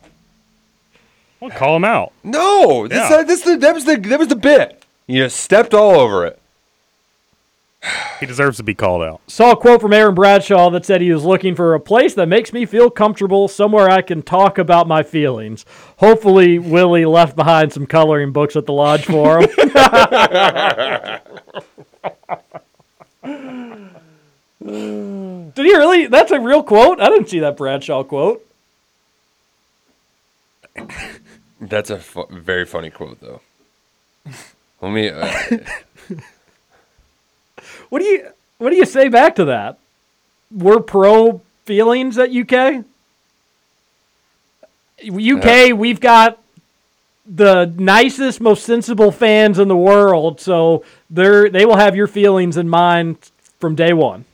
Well, call him out. No, this, yeah. uh, this that was the that was the bit. You stepped all over it. He deserves to be called out. Saw a quote from Aaron Bradshaw that said he was looking for a place that makes me feel comfortable, somewhere I can talk about my feelings. Hopefully, Willie left behind some coloring books at the lodge for him. Did he really? That's a real quote? I didn't see that Bradshaw quote. That's a fu- very funny quote, though. Let me. Uh, What do you What do you say back to that? We're pro feelings at UK. UK, we've got the nicest, most sensible fans in the world, so they're they will have your feelings in mind from day one.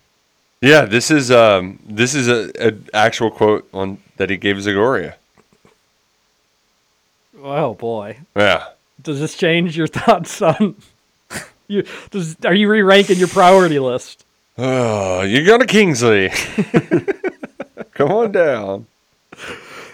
yeah, this is um this is a, a actual quote on that he gave Zagoria. Oh boy, Yeah. does this change your thoughts on? You does are you re-ranking your priority list? Oh, you got a Kingsley. Come on down.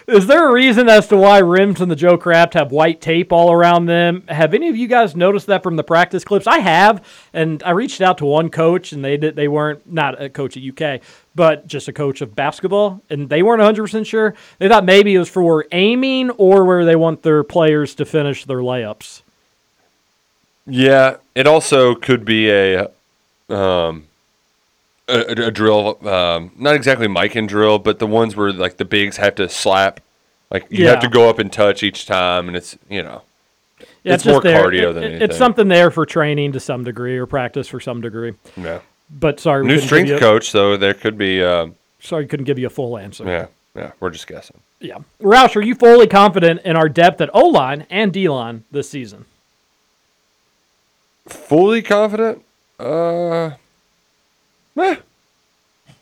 Is there a reason as to why rims in the Joe Craft have white tape all around them? Have any of you guys noticed that from the practice clips? I have, and I reached out to one coach, and they did. They weren't not a coach at UK, but just a coach of basketball, and they weren't 100 percent sure. They thought maybe it was for aiming or where they want their players to finish their layups. Yeah, it also could be a um a, a- drill, um, not exactly Mikan drill, but the ones where like the bigs have to slap, like you have to go up and touch each time, and it's you know. Yeah, it's, just more there. cardio It- than it- anything. It's something there for training to some degree or practice for some degree. Yeah. But sorry, New strength coach, so there could be. Uh, Sorry, couldn't give you a full answer. yeah, yeah. We're just guessing. Yeah. Roush, are you fully confident in our depth at O line and D line this season? Fully confident? Uh, meh.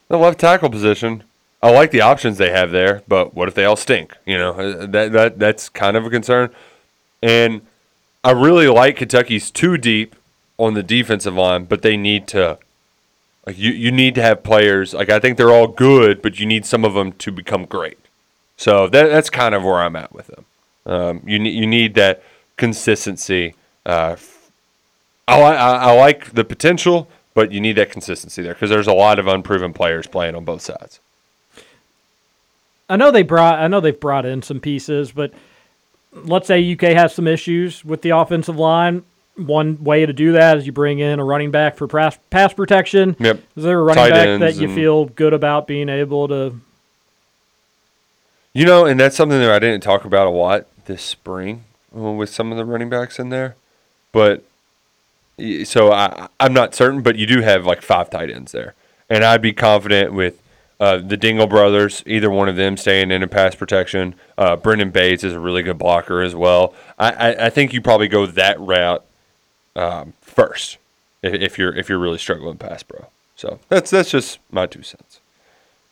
The left tackle position. I like the options they have there, but what if they all stink? You know, uh, that that that's kind of a concern. And I really like Kentucky's too deep on the defensive line, but they need to like you you need to have players like I think they're all good, but you need some of them to become great. So that that's kind of where I'm at with them. Um, you need you need that consistency. Uh, I, I, I like the potential, but you need that consistency there because there's a lot of unproven players playing on both sides. I know they brought I know they've brought in some pieces, but let's say UK has some issues with the offensive line. One way to do that is you bring in a running back for pass, pass protection. Yep. Is there a running Tight back that you feel good about being able to? You know, and that's something that I didn't talk about a lot this spring uh, with some of the running backs in there. But so I, I'm not certain, but you do have like five tight ends there. And I'd be confident with uh, the Dingle brothers, either one of them staying in a pass protection. Uh, Brenden Bates is a really good blocker as well. I, I, I think you probably go that route um, first if, if you're if you're really struggling pass pro. So that's that's just my two cents.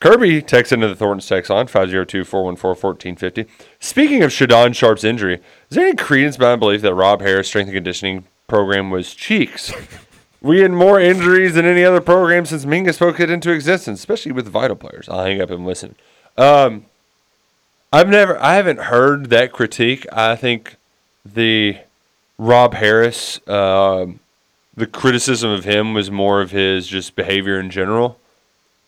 Kirby texts into the Thornton's text on 502-414-1450. Speaking of Shaedon Sharpe's injury, is there any credence the belief that Rob Harris' strength and conditioning program was cheeks? we had more injuries than any other program since Mingus spoke it into existence, especially with vital players. I'll hang up and listen. Um, I've never, I haven't heard that critique. I think the Rob Harris, um, the criticism of him was more of his just behavior in general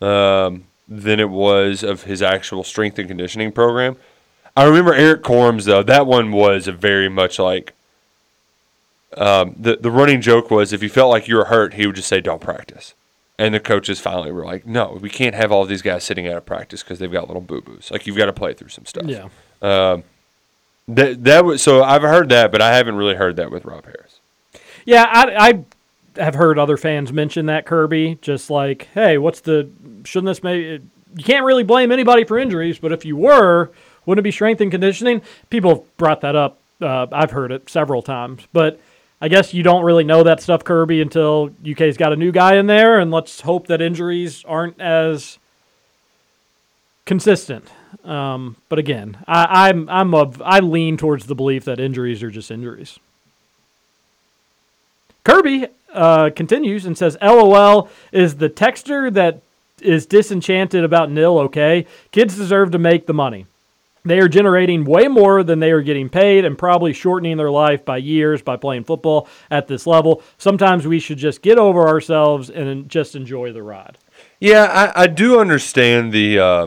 um, than it was of his actual strength and conditioning program. I remember Eric Corms though. That one was very much like um, the the running joke was if you felt like you were hurt, he would just say don't practice. And the coaches finally were like, no, we can't have all these guys sitting out of practice because they've got little boo boos. Like you've got to play through some stuff. Yeah. Um, that that was so I've heard that, but I haven't really heard that with Rob Harris. Yeah, I, I have heard other fans mention that Kirby. Just like, hey, what's the? Shouldn't this maybe? You can't really blame anybody for injuries, but if you were, wouldn't it be strength and conditioning? People have brought that up. Uh, I've heard it several times, but I guess you don't really know that stuff, Kirby, until UK's got a new guy in there, and let's hope that injuries aren't as consistent. Um, but again, I, I'm I'm of I lean towards the belief that injuries are just injuries. Kirby uh, continues and says, "LOL is the texter that is disenchanted about nil. Okay, kids deserve to make the money. They are generating way more than they are getting paid, and probably shortening their life by years by playing football at this level. Sometimes we should just get over ourselves and just enjoy the ride." Yeah, I, I do understand the uh,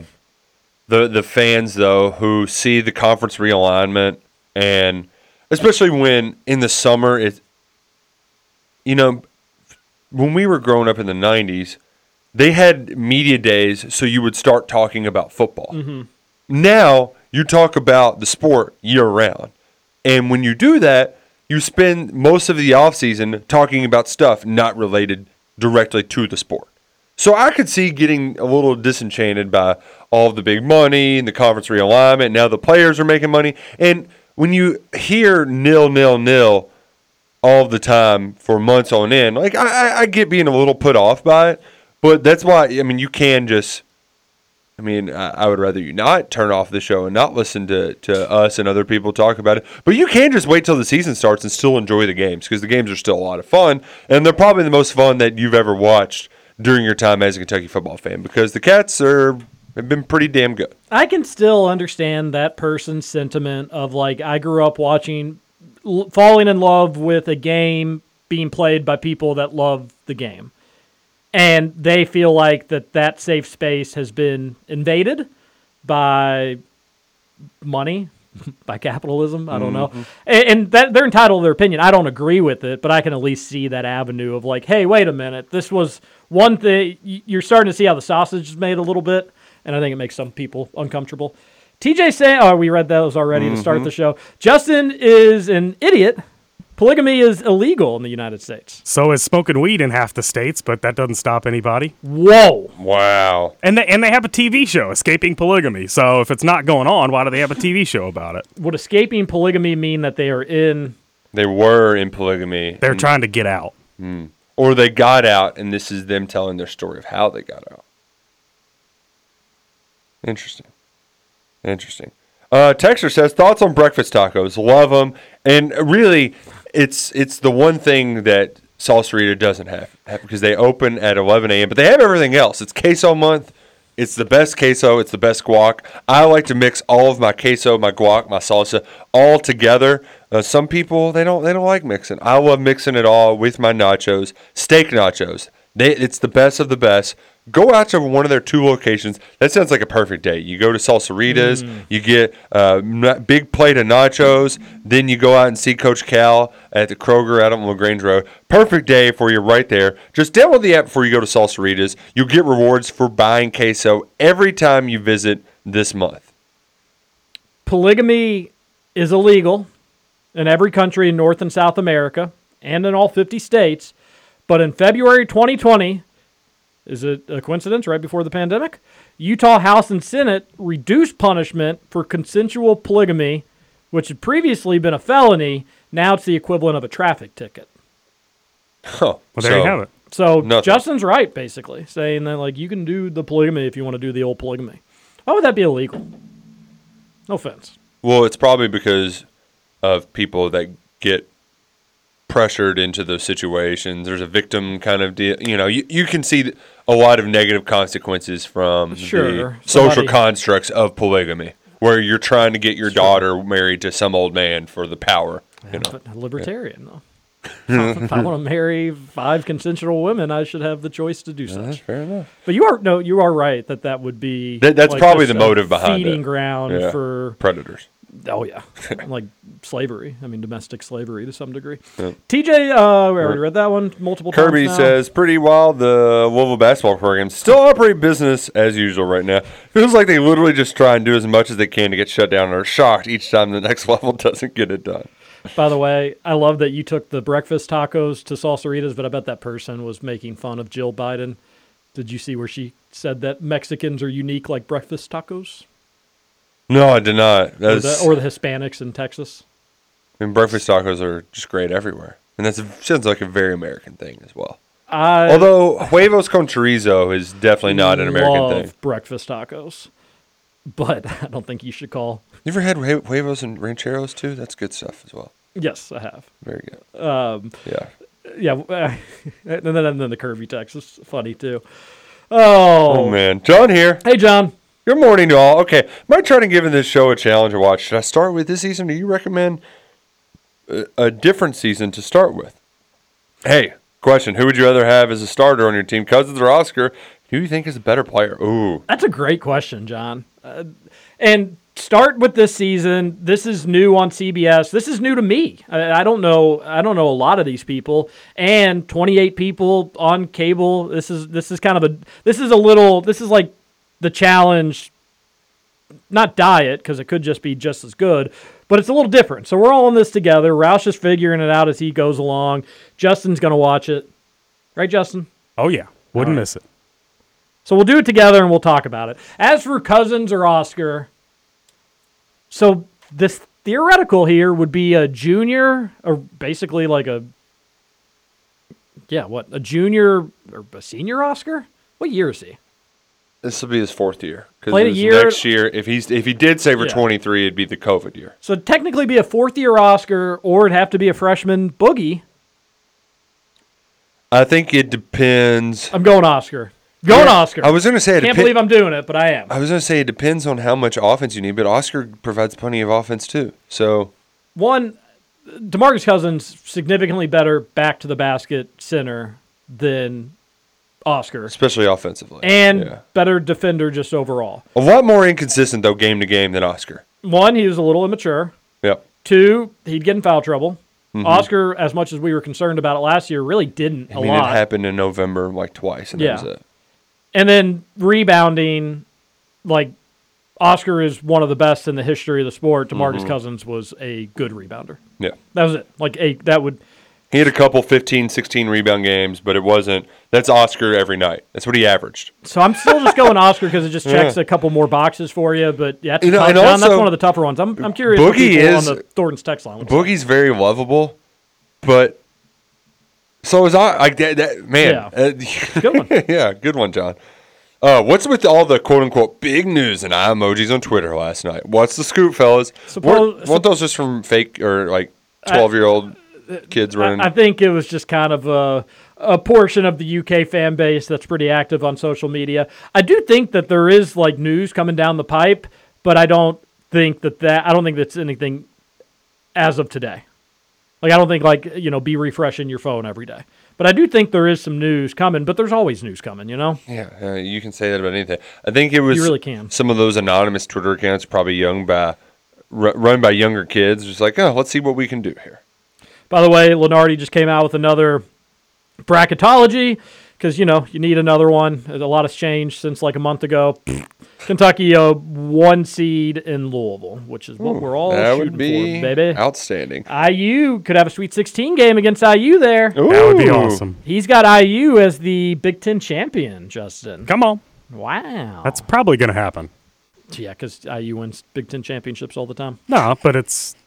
the the fans though who see the conference realignment and especially when in the summer it you know when we were growing up in the 90s they had media days so you would start talking about football. Mhm. Now you talk about the sport year round. And when you do that, you spend most of the offseason talking about stuff not related directly to the sport. So I could see getting a little disenchanted by all the big money and the conference realignment. Now the players are making money. And when you hear nil, nil, nil all the time for months on end, like I, I- get being a little put off by it. But that's why, I mean, you can just I mean, I, would rather you not turn off the show and not listen to, to us and other people talk about it. But you can just wait till the season starts and still enjoy the games because the games are still a lot of fun. And they're probably the most fun that you've ever watched during your time as a Kentucky football fan because the Cats are have been pretty damn good. I can still understand that person's sentiment of like I grew up watching, falling in love with a game being played by people that love the game, and they feel like that that safe space has been invaded by money, by capitalism. I don't know, Mhm. and, and that they're entitled to their opinion. I don't agree with it, but I can at least see that avenue of like, hey, wait a minute, this was one thing. You're starting to see how the sausage is made a little bit, and I think it makes some people uncomfortable. TJ saying, oh, we read those already to start Mhm. the show. Justin is an idiot polygamy is illegal in the United States. So is smoking weed in half the states, but that doesn't stop anybody. Whoa. Wow. And they, and they have a TV show, Escaping Polygamy. So if it's not going on, why do they have a TV show about it? Would escaping polygamy mean that they are in? They were in polygamy. They're and- trying to get out. Mm. Or they got out, and this is them telling their story of how they got out. Interesting. Interesting. Uh, Texter says thoughts on breakfast tacos. Love them, and really, it's it's the one thing that Salsarita doesn't have have- because they open at 11 a.m. But they have everything else. It's queso month. It's the best queso. It's the best guac. I like to mix all of my queso, my guac, my salsa all together. Uh, some people they don't they don't like mixing. I love mixing it all with my nachos, steak nachos. They it's the best of the best. Go out to one of their two locations. That sounds like a perfect day. You go to Salsaritas, you get a n- big plate of nachos, then you go out and see Coach Cal at the Kroger out on LaGrange Road. Perfect day for you right there. Just download the app before you go to Salsaritas. You'll get rewards for buying queso every time you visit this month. Polygamy is illegal in every country in North and South America and in all 50 states. But in February 2020, is it a coincidence right before the pandemic? Utah House and Senate reduced punishment for consensual polygamy, which had previously been a felony. Now it's the equivalent of a traffic ticket. Oh, Well, there you have it. So Nothing. Justin's right, basically, saying that like you can do the polygamy if you want to do the old polygamy. Why would that be illegal? No offense. Well, it's probably because of people that get pressured into those situations. There's a victim kind of deal. You know, you, you can see a lot of negative consequences from Sure, the social constructs of polygamy, where you're trying to get your daughter married to some old man for the power. You know, But libertarian though. if I want to marry five consensual women, I should have the choice to do so. that's fair enough. But you are no, you are right that that would be That, that's like, probably the motive behind feeding it. ground Yeah. for predators. Oh yeah, like slavery. I mean, domestic slavery to some degree. Yep. TJ, uh, we already read that one multiple Kirby times. Kirby says, pretty wild. The Louisville basketball program still operate business as usual right now. Feels like they literally just try and do as much as they can to get shut down and are shocked each time the next level doesn't get it done. By the way, I love that you took the breakfast tacos to Salsaritas, but I bet that person was making fun of Jill Biden. Did you see where she said that Mexicans are unique like breakfast tacos? No, I did not. Or the, or the Hispanics in Texas? I mean, breakfast tacos are just great everywhere. And that sounds like a very American thing as well. I Although huevos con chorizo is definitely not an American love thing. breakfast tacos, but I don't think you should call. You ever had hue- huevos and rancheros too? That's good stuff as well. Yes, I have. Very good. Um, Yeah. yeah, and then and then the Kirby text is funny too. Oh, Oh, man. John here. Hey, John. Good morning to all. Okay. Might try to give this show a challenge to watch. Should I start with this season? Do you recommend a, a different season to start with? Hey, question. Who would you rather have as a starter on your team, Cousins or Oscar? Who do you think is a better player? Ooh. That's a great question, John. Uh, and start with this season. This is new on CBS. This is new to me. I, I don't know. I don't know a lot of these people. And 28 people on cable. This is this is kind of a this is a little this is like the challenge. Not diet because it could just be just as good, but it's a little different. So we're all in this together. Roush is figuring it out as he goes along. Justin's gonna watch it, right, Justin? Oh yeah, wouldn't right. miss it. So we'll do it together and we'll talk about it. As for Cousins or Oscar, so this theoretical here would be a junior, or basically like a, yeah, what a junior or a senior Oscar? What year is he? This will be his fourth year. Played a year- next year, if he's if he did save for Yeah. 23, it'd be the COVID year. So technically be a fourth year Oscar, or it'd have to be a freshman boogie. I think it depends. I'm going Oscar. Going Yeah, Oscar. I was going to say I Can't believe I'm doing it, but I am. I was going to say it depends on how much offense you need, but Oscar provides plenty of offense too. So One, Demarcus Cousins significantly better back to the basket center than Oscar, especially offensively, and yeah. better defender just overall. a lot more inconsistent though game to game than Oscar. One, he was a little immature. Yep. Two, he'd get in foul trouble. Mhm. Oscar, as much as we were concerned about it last year, really didn't I a mean, lot. it happened in November like twice, and Yeah. that was it. And then rebounding, like Oscar is one of the best in the history of the sport. Demarcus Mhm. Cousins was a good rebounder. Yeah. That was it. Like a that would He had a couple 15, 16 rebound games, but it wasn't. That's Oscar every night. That's what he averaged. So I'm still just going Oscar because it just checks Yeah. a couple more boxes for you. But yeah, it's You know, and that's one of the tougher ones. I'm, I'm curious. Boogie is on the Thornton's text line. Boogie's very lovable, but so is I. Like that, that man. Yeah. uh, Good one. yeah, good one, John. Uh, what's with all the quote unquote big news and eye emojis on Twitter last night? What's the scoop, fellas? Suppose- weren't, weren't those just from fake or like twelve year old kids running? I, I think it was just kind of a, a portion of the UK fan base that's pretty active on social media. I do think that there is like news coming down the pipe, but I don't think that that I don't think that's anything as of today. Like I don't think like you know be refreshing your phone every day. But I do think there is some news coming. But there's always news coming, you know. Yeah, uh, you can say that about anything. I think it was really can. some of those anonymous Twitter accounts, probably young by ru- run by younger kids, just like, oh, let's see what we can do here. By the way, Lunardi just came out with another bracketology because you know you need another one. A lot has changed since like a month ago. Kentucky, uh, one seed in Louisville, which is what Ooh, we're all that shooting would be for, baby. outstanding. IU could have a Sweet 16 game against IU there. That would be awesome. He's got IU as the Big Ten champion, Justin. Come on. Wow. That's probably going to happen. Yeah, because IU wins Big Ten championships all the time. No, but it's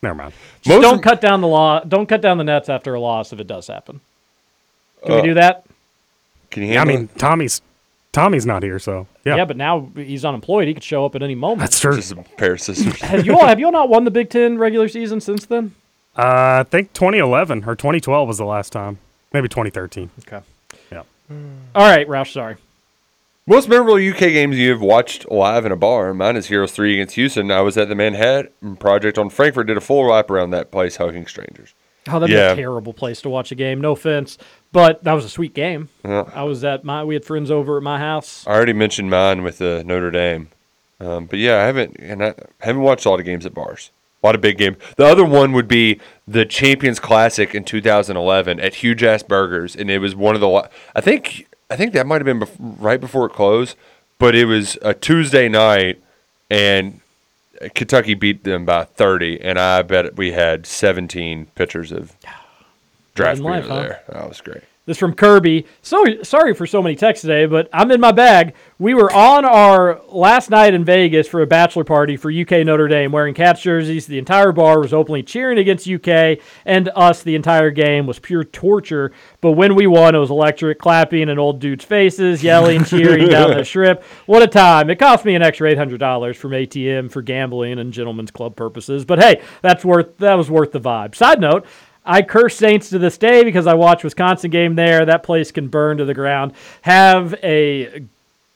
never mind. Just don't cut down the law. Don't cut down the nets after a loss if it does happen. Can Uh, we do that? Can I mean, Tommy's Tommy's not here, so yeah. Yeah. but now he's unemployed. He could show up at any moment. That's true. Just a pair of scissors. have you all have you all not won the Big Ten regular season since then? Uh, I think 2011 or 2012 was the last time. Maybe 2013. Okay. Yeah. All right, Roush. Sorry. Most memorable UK games you have watched live in a bar. Mine is Herro's 3 against Houston. I was at the Manhattan Project on Frankfort, did a full lap around that place hugging strangers. Oh, that'd Yeah. be a terrible place to watch a game. No offense, but that was a sweet game. Yeah. I was at my. We had friends over at my house. I already mentioned mine with uh, Notre Dame. Um, but yeah, I haven't and I haven't watched a lot of games at bars. A lot of big games. The other one would be the Champions Classic in 2011 at Huge Ass Burgers, and it was one of the. I think I think that might have been bef- right before it closed, but it was a Tuesday night, and Kentucky beat them by 30, and I bet we had 17 pitchers of draft beer life, huh? there. Oh, that was great. This from Kirby. So sorry for so many texts today, but I'm in my bag. We were on our last night in Vegas for a bachelor party for UK Notre Dame, wearing Cats jerseys. The entire bar was openly cheering against UK, and us. The entire game was pure torture. But when we won, it was electric, clapping in old dudes' faces, yelling, cheering down the strip. What a time! It cost me an extra eight hundred dollars from ATM for gambling and gentlemen's club purposes. But hey, that's worth that was worth the vibe. Side note. I curse Saints to this day because I watch Wisconsin game there. That place can burn to the ground. Have a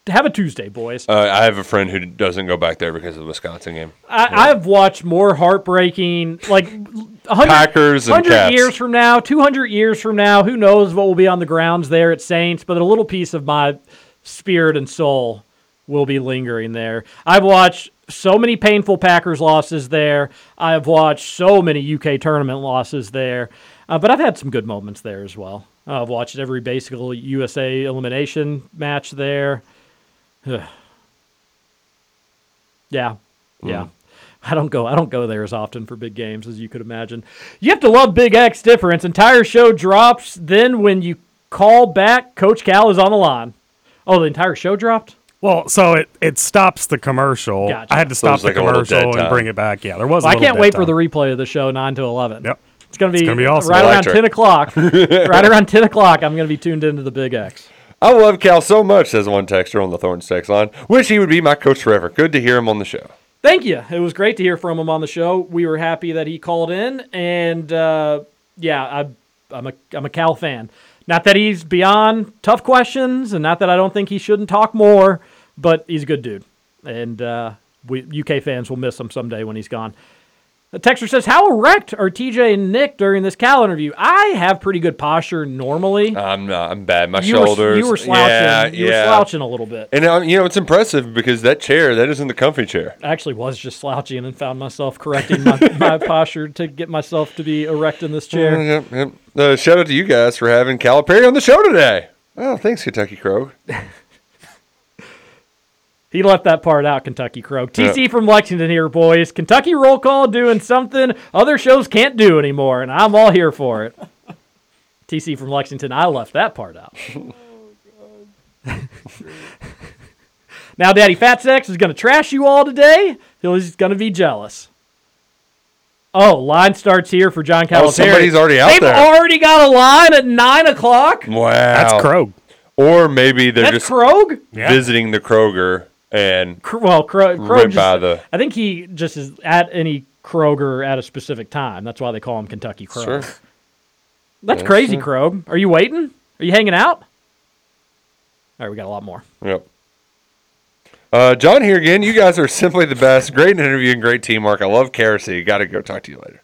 have a Tuesday, boys. Uh, I have a friend who doesn't go back there because of the Wisconsin game. I, I've watched more heartbreaking, like 100, Packers and 100 Cats. years from now, 200 years from now, who knows what will be on the grounds there at Saints, but a little piece of my spirit and soul will be lingering there. I've watched so many painful Packers losses there. I've watched so many UK tournament losses there, uh, but I've had some good moments there as well. I've watched every basically USA elimination match there. Yeah, yeah. I don't go. I don't go there as often for big games as you could imagine. You have to love Big X difference. Entire show drops. Then when you call back, Coach Cal is on the line. Oh, the entire show dropped. Well, so it, it stops the commercial. Gotcha. I had to stop it's the like commercial and bring it back. Yeah, there was. Well, I can't dead wait for the replay of the show nine to eleven. Yep. It's gonna be, It's gonna be awesome. right around ten o'clock. right around ten o'clock, I'm gonna be tuned into the Big X. I love Cal so much, says one texter on the Thorns text line. Wish he would be my coach forever. Good to hear him on the show. Thank you. It was great to hear from him on the show. We were happy that he called in, and uh, yeah, I, I'm a I'm a Cal fan. Not that he's beyond tough questions, and not that I don't think he shouldn't talk more, but he's a good dude, and uh, we UK fans will miss him someday when he's gone. The texter says, "How erect are TJ and Nick during this Cal interview? I have pretty good posture normally. I'm not. I'm bad. My You were- shoulders. you were slouching. Yeah, You were slouching a little bit. And uh, you know it's impressive because that chair that isn't the comfy chair. I actually was just slouching and found myself correcting my, my posture to get myself to be erect in this chair. Yep, yep. Uh, shout out to you guys for having Calipari on the show today. Oh, thanks, Kentucky Krog. He left that part out, Kentucky Krog. TC from Lexington here, boys. Kentucky roll call doing something other shows can't do anymore, and I'm all here for it. TC from Lexington, I left that part out. Oh, now, Daddy Fat Sex is going to trash you all today. He's going to be jealous. Oh, line starts here for John oh, Calipari. Oh, somebody's already out They've there. already got a line at 9 o'clock. Wow. That's Krog. Or maybe they're That's just Krog? visiting the Kroger and Well, Krog Went just, by the- I think he just is at any Kroger at a specific time. That's why they call him Kentucky Krog. Sure. That's Yeah, crazy, sure. Krog. Are you waiting? Are you hanging out? All right, we got a lot more. Yep. Uh, John here again. You guys are simply the best. Great interview and great teamwork. I love Kerosene. Got to go talk to you later.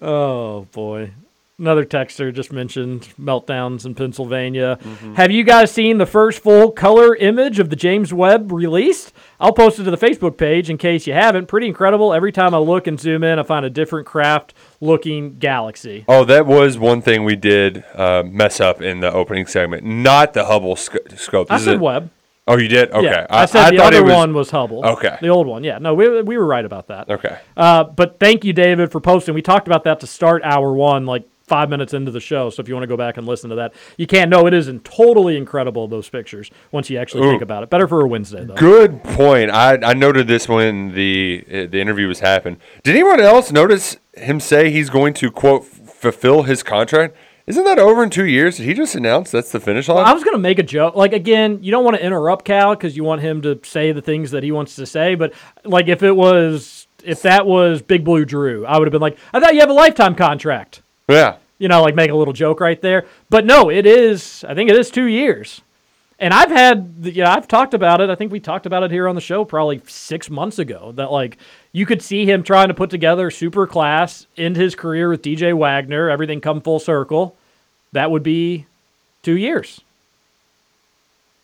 Oh boy. Another texter just mentioned meltdowns in Pennsylvania. Mm-hmm. Have you guys seen the first full color image of the James Webb released? I'll post it to the Facebook page in case you haven't. Pretty incredible. Every time I look and zoom in, I find a different craft looking galaxy. Oh, that was one thing we did uh, mess up in the opening segment. Not the Hubble sc- scope. I This is said a- Webb. Oh, you did? Okay. Yeah, I, said the thought it other was- one was Hubble. Okay. The old one. Yeah. No, we, we were right about that. Okay. Uh, but thank you, David, for posting. We talked about that to start hour one, like five minutes into the show. So if you want to go back and listen to that, you can. No, it is totally incredible, those pictures, once you actually Ooh. think about it. Better for a Wednesday, though. Good point. I, I noted this when the uh, the interview was happening. Did anyone else notice him say he's going to quote fulfill his contract? Isn't that over in two years? Did he just announce that's the finish line? Well, I was going to make a joke. Like, again, you don't want to interrupt Cal because you want him to say the things that he wants to say. But, like, if it was, if that was Big Blue Drew, I would have been like, I thought you have a lifetime contract. Yeah. you know, like make a little joke right there. But no, it is. I think it is two years. And I've had, yeah, I've talked about it. I think we talked about it here on the show probably six months ago. That like you could see him trying to put together super class, end his career with DJ Wagner, everything come full circle. That would be two years.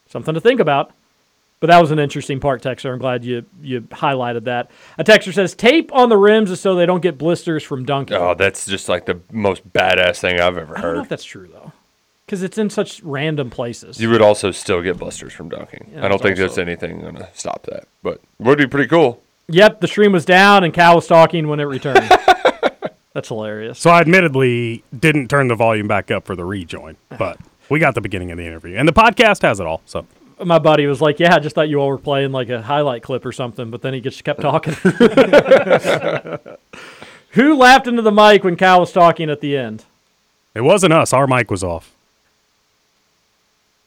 Something to think about. But that was an interesting part, Texer. I'm glad you you highlighted that. A Texer says tape on the rims is so they don't get blisters from dunking. Oh, that's just like the most badass thing I've ever heard. I don't know heard. if that's true though, because it's in such random places. You would also still get blisters from dunking. Yeah, I don't that's think there's anything going to stop that, but would be pretty cool. Yep, the stream was down and Cal was talking when it returned. that's hilarious. So I admittedly didn't turn the volume back up for the rejoin, but we got the beginning of the interview, and the podcast has it all. So My buddy was like, "Yeah, I just thought you all were playing like a highlight clip or something," but then he just kept talking. Who laughed into the mic when Cal was talking at the end? it wasn't us. Our mic was off.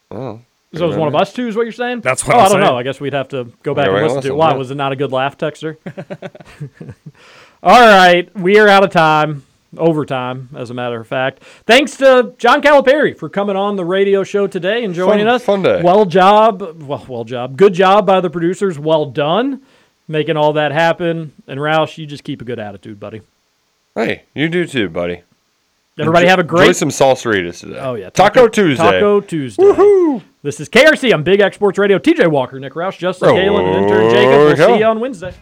Oh, So it was one of us two, is what you're saying? That's what oh, I'm I don't saying. know. I guess we'd have to go back Yeah, and we listen to it. Why was it not a good laugh, Texter? All right, we are out of time. Overtime, as a matter of fact. Thanks to John Calipari for coming on the radio show today and joining Fun- us. fun day. Well job. Well, well job. Good job by the producers. Well done, making all that happen. And Roush, you just keep a good attitude, buddy. Hey, you do too, buddy. Everybody Enjoy- have a great- Enjoy some salsaritas today. Oh yeah, Taco, Tuesday. Taco Tuesday. Woohoo! This is KRC on Big X Sports Radio. TJ Walker, Nick Roush, Justin Oh, Galen, and intern Jacob. We'll see you on Wednesday.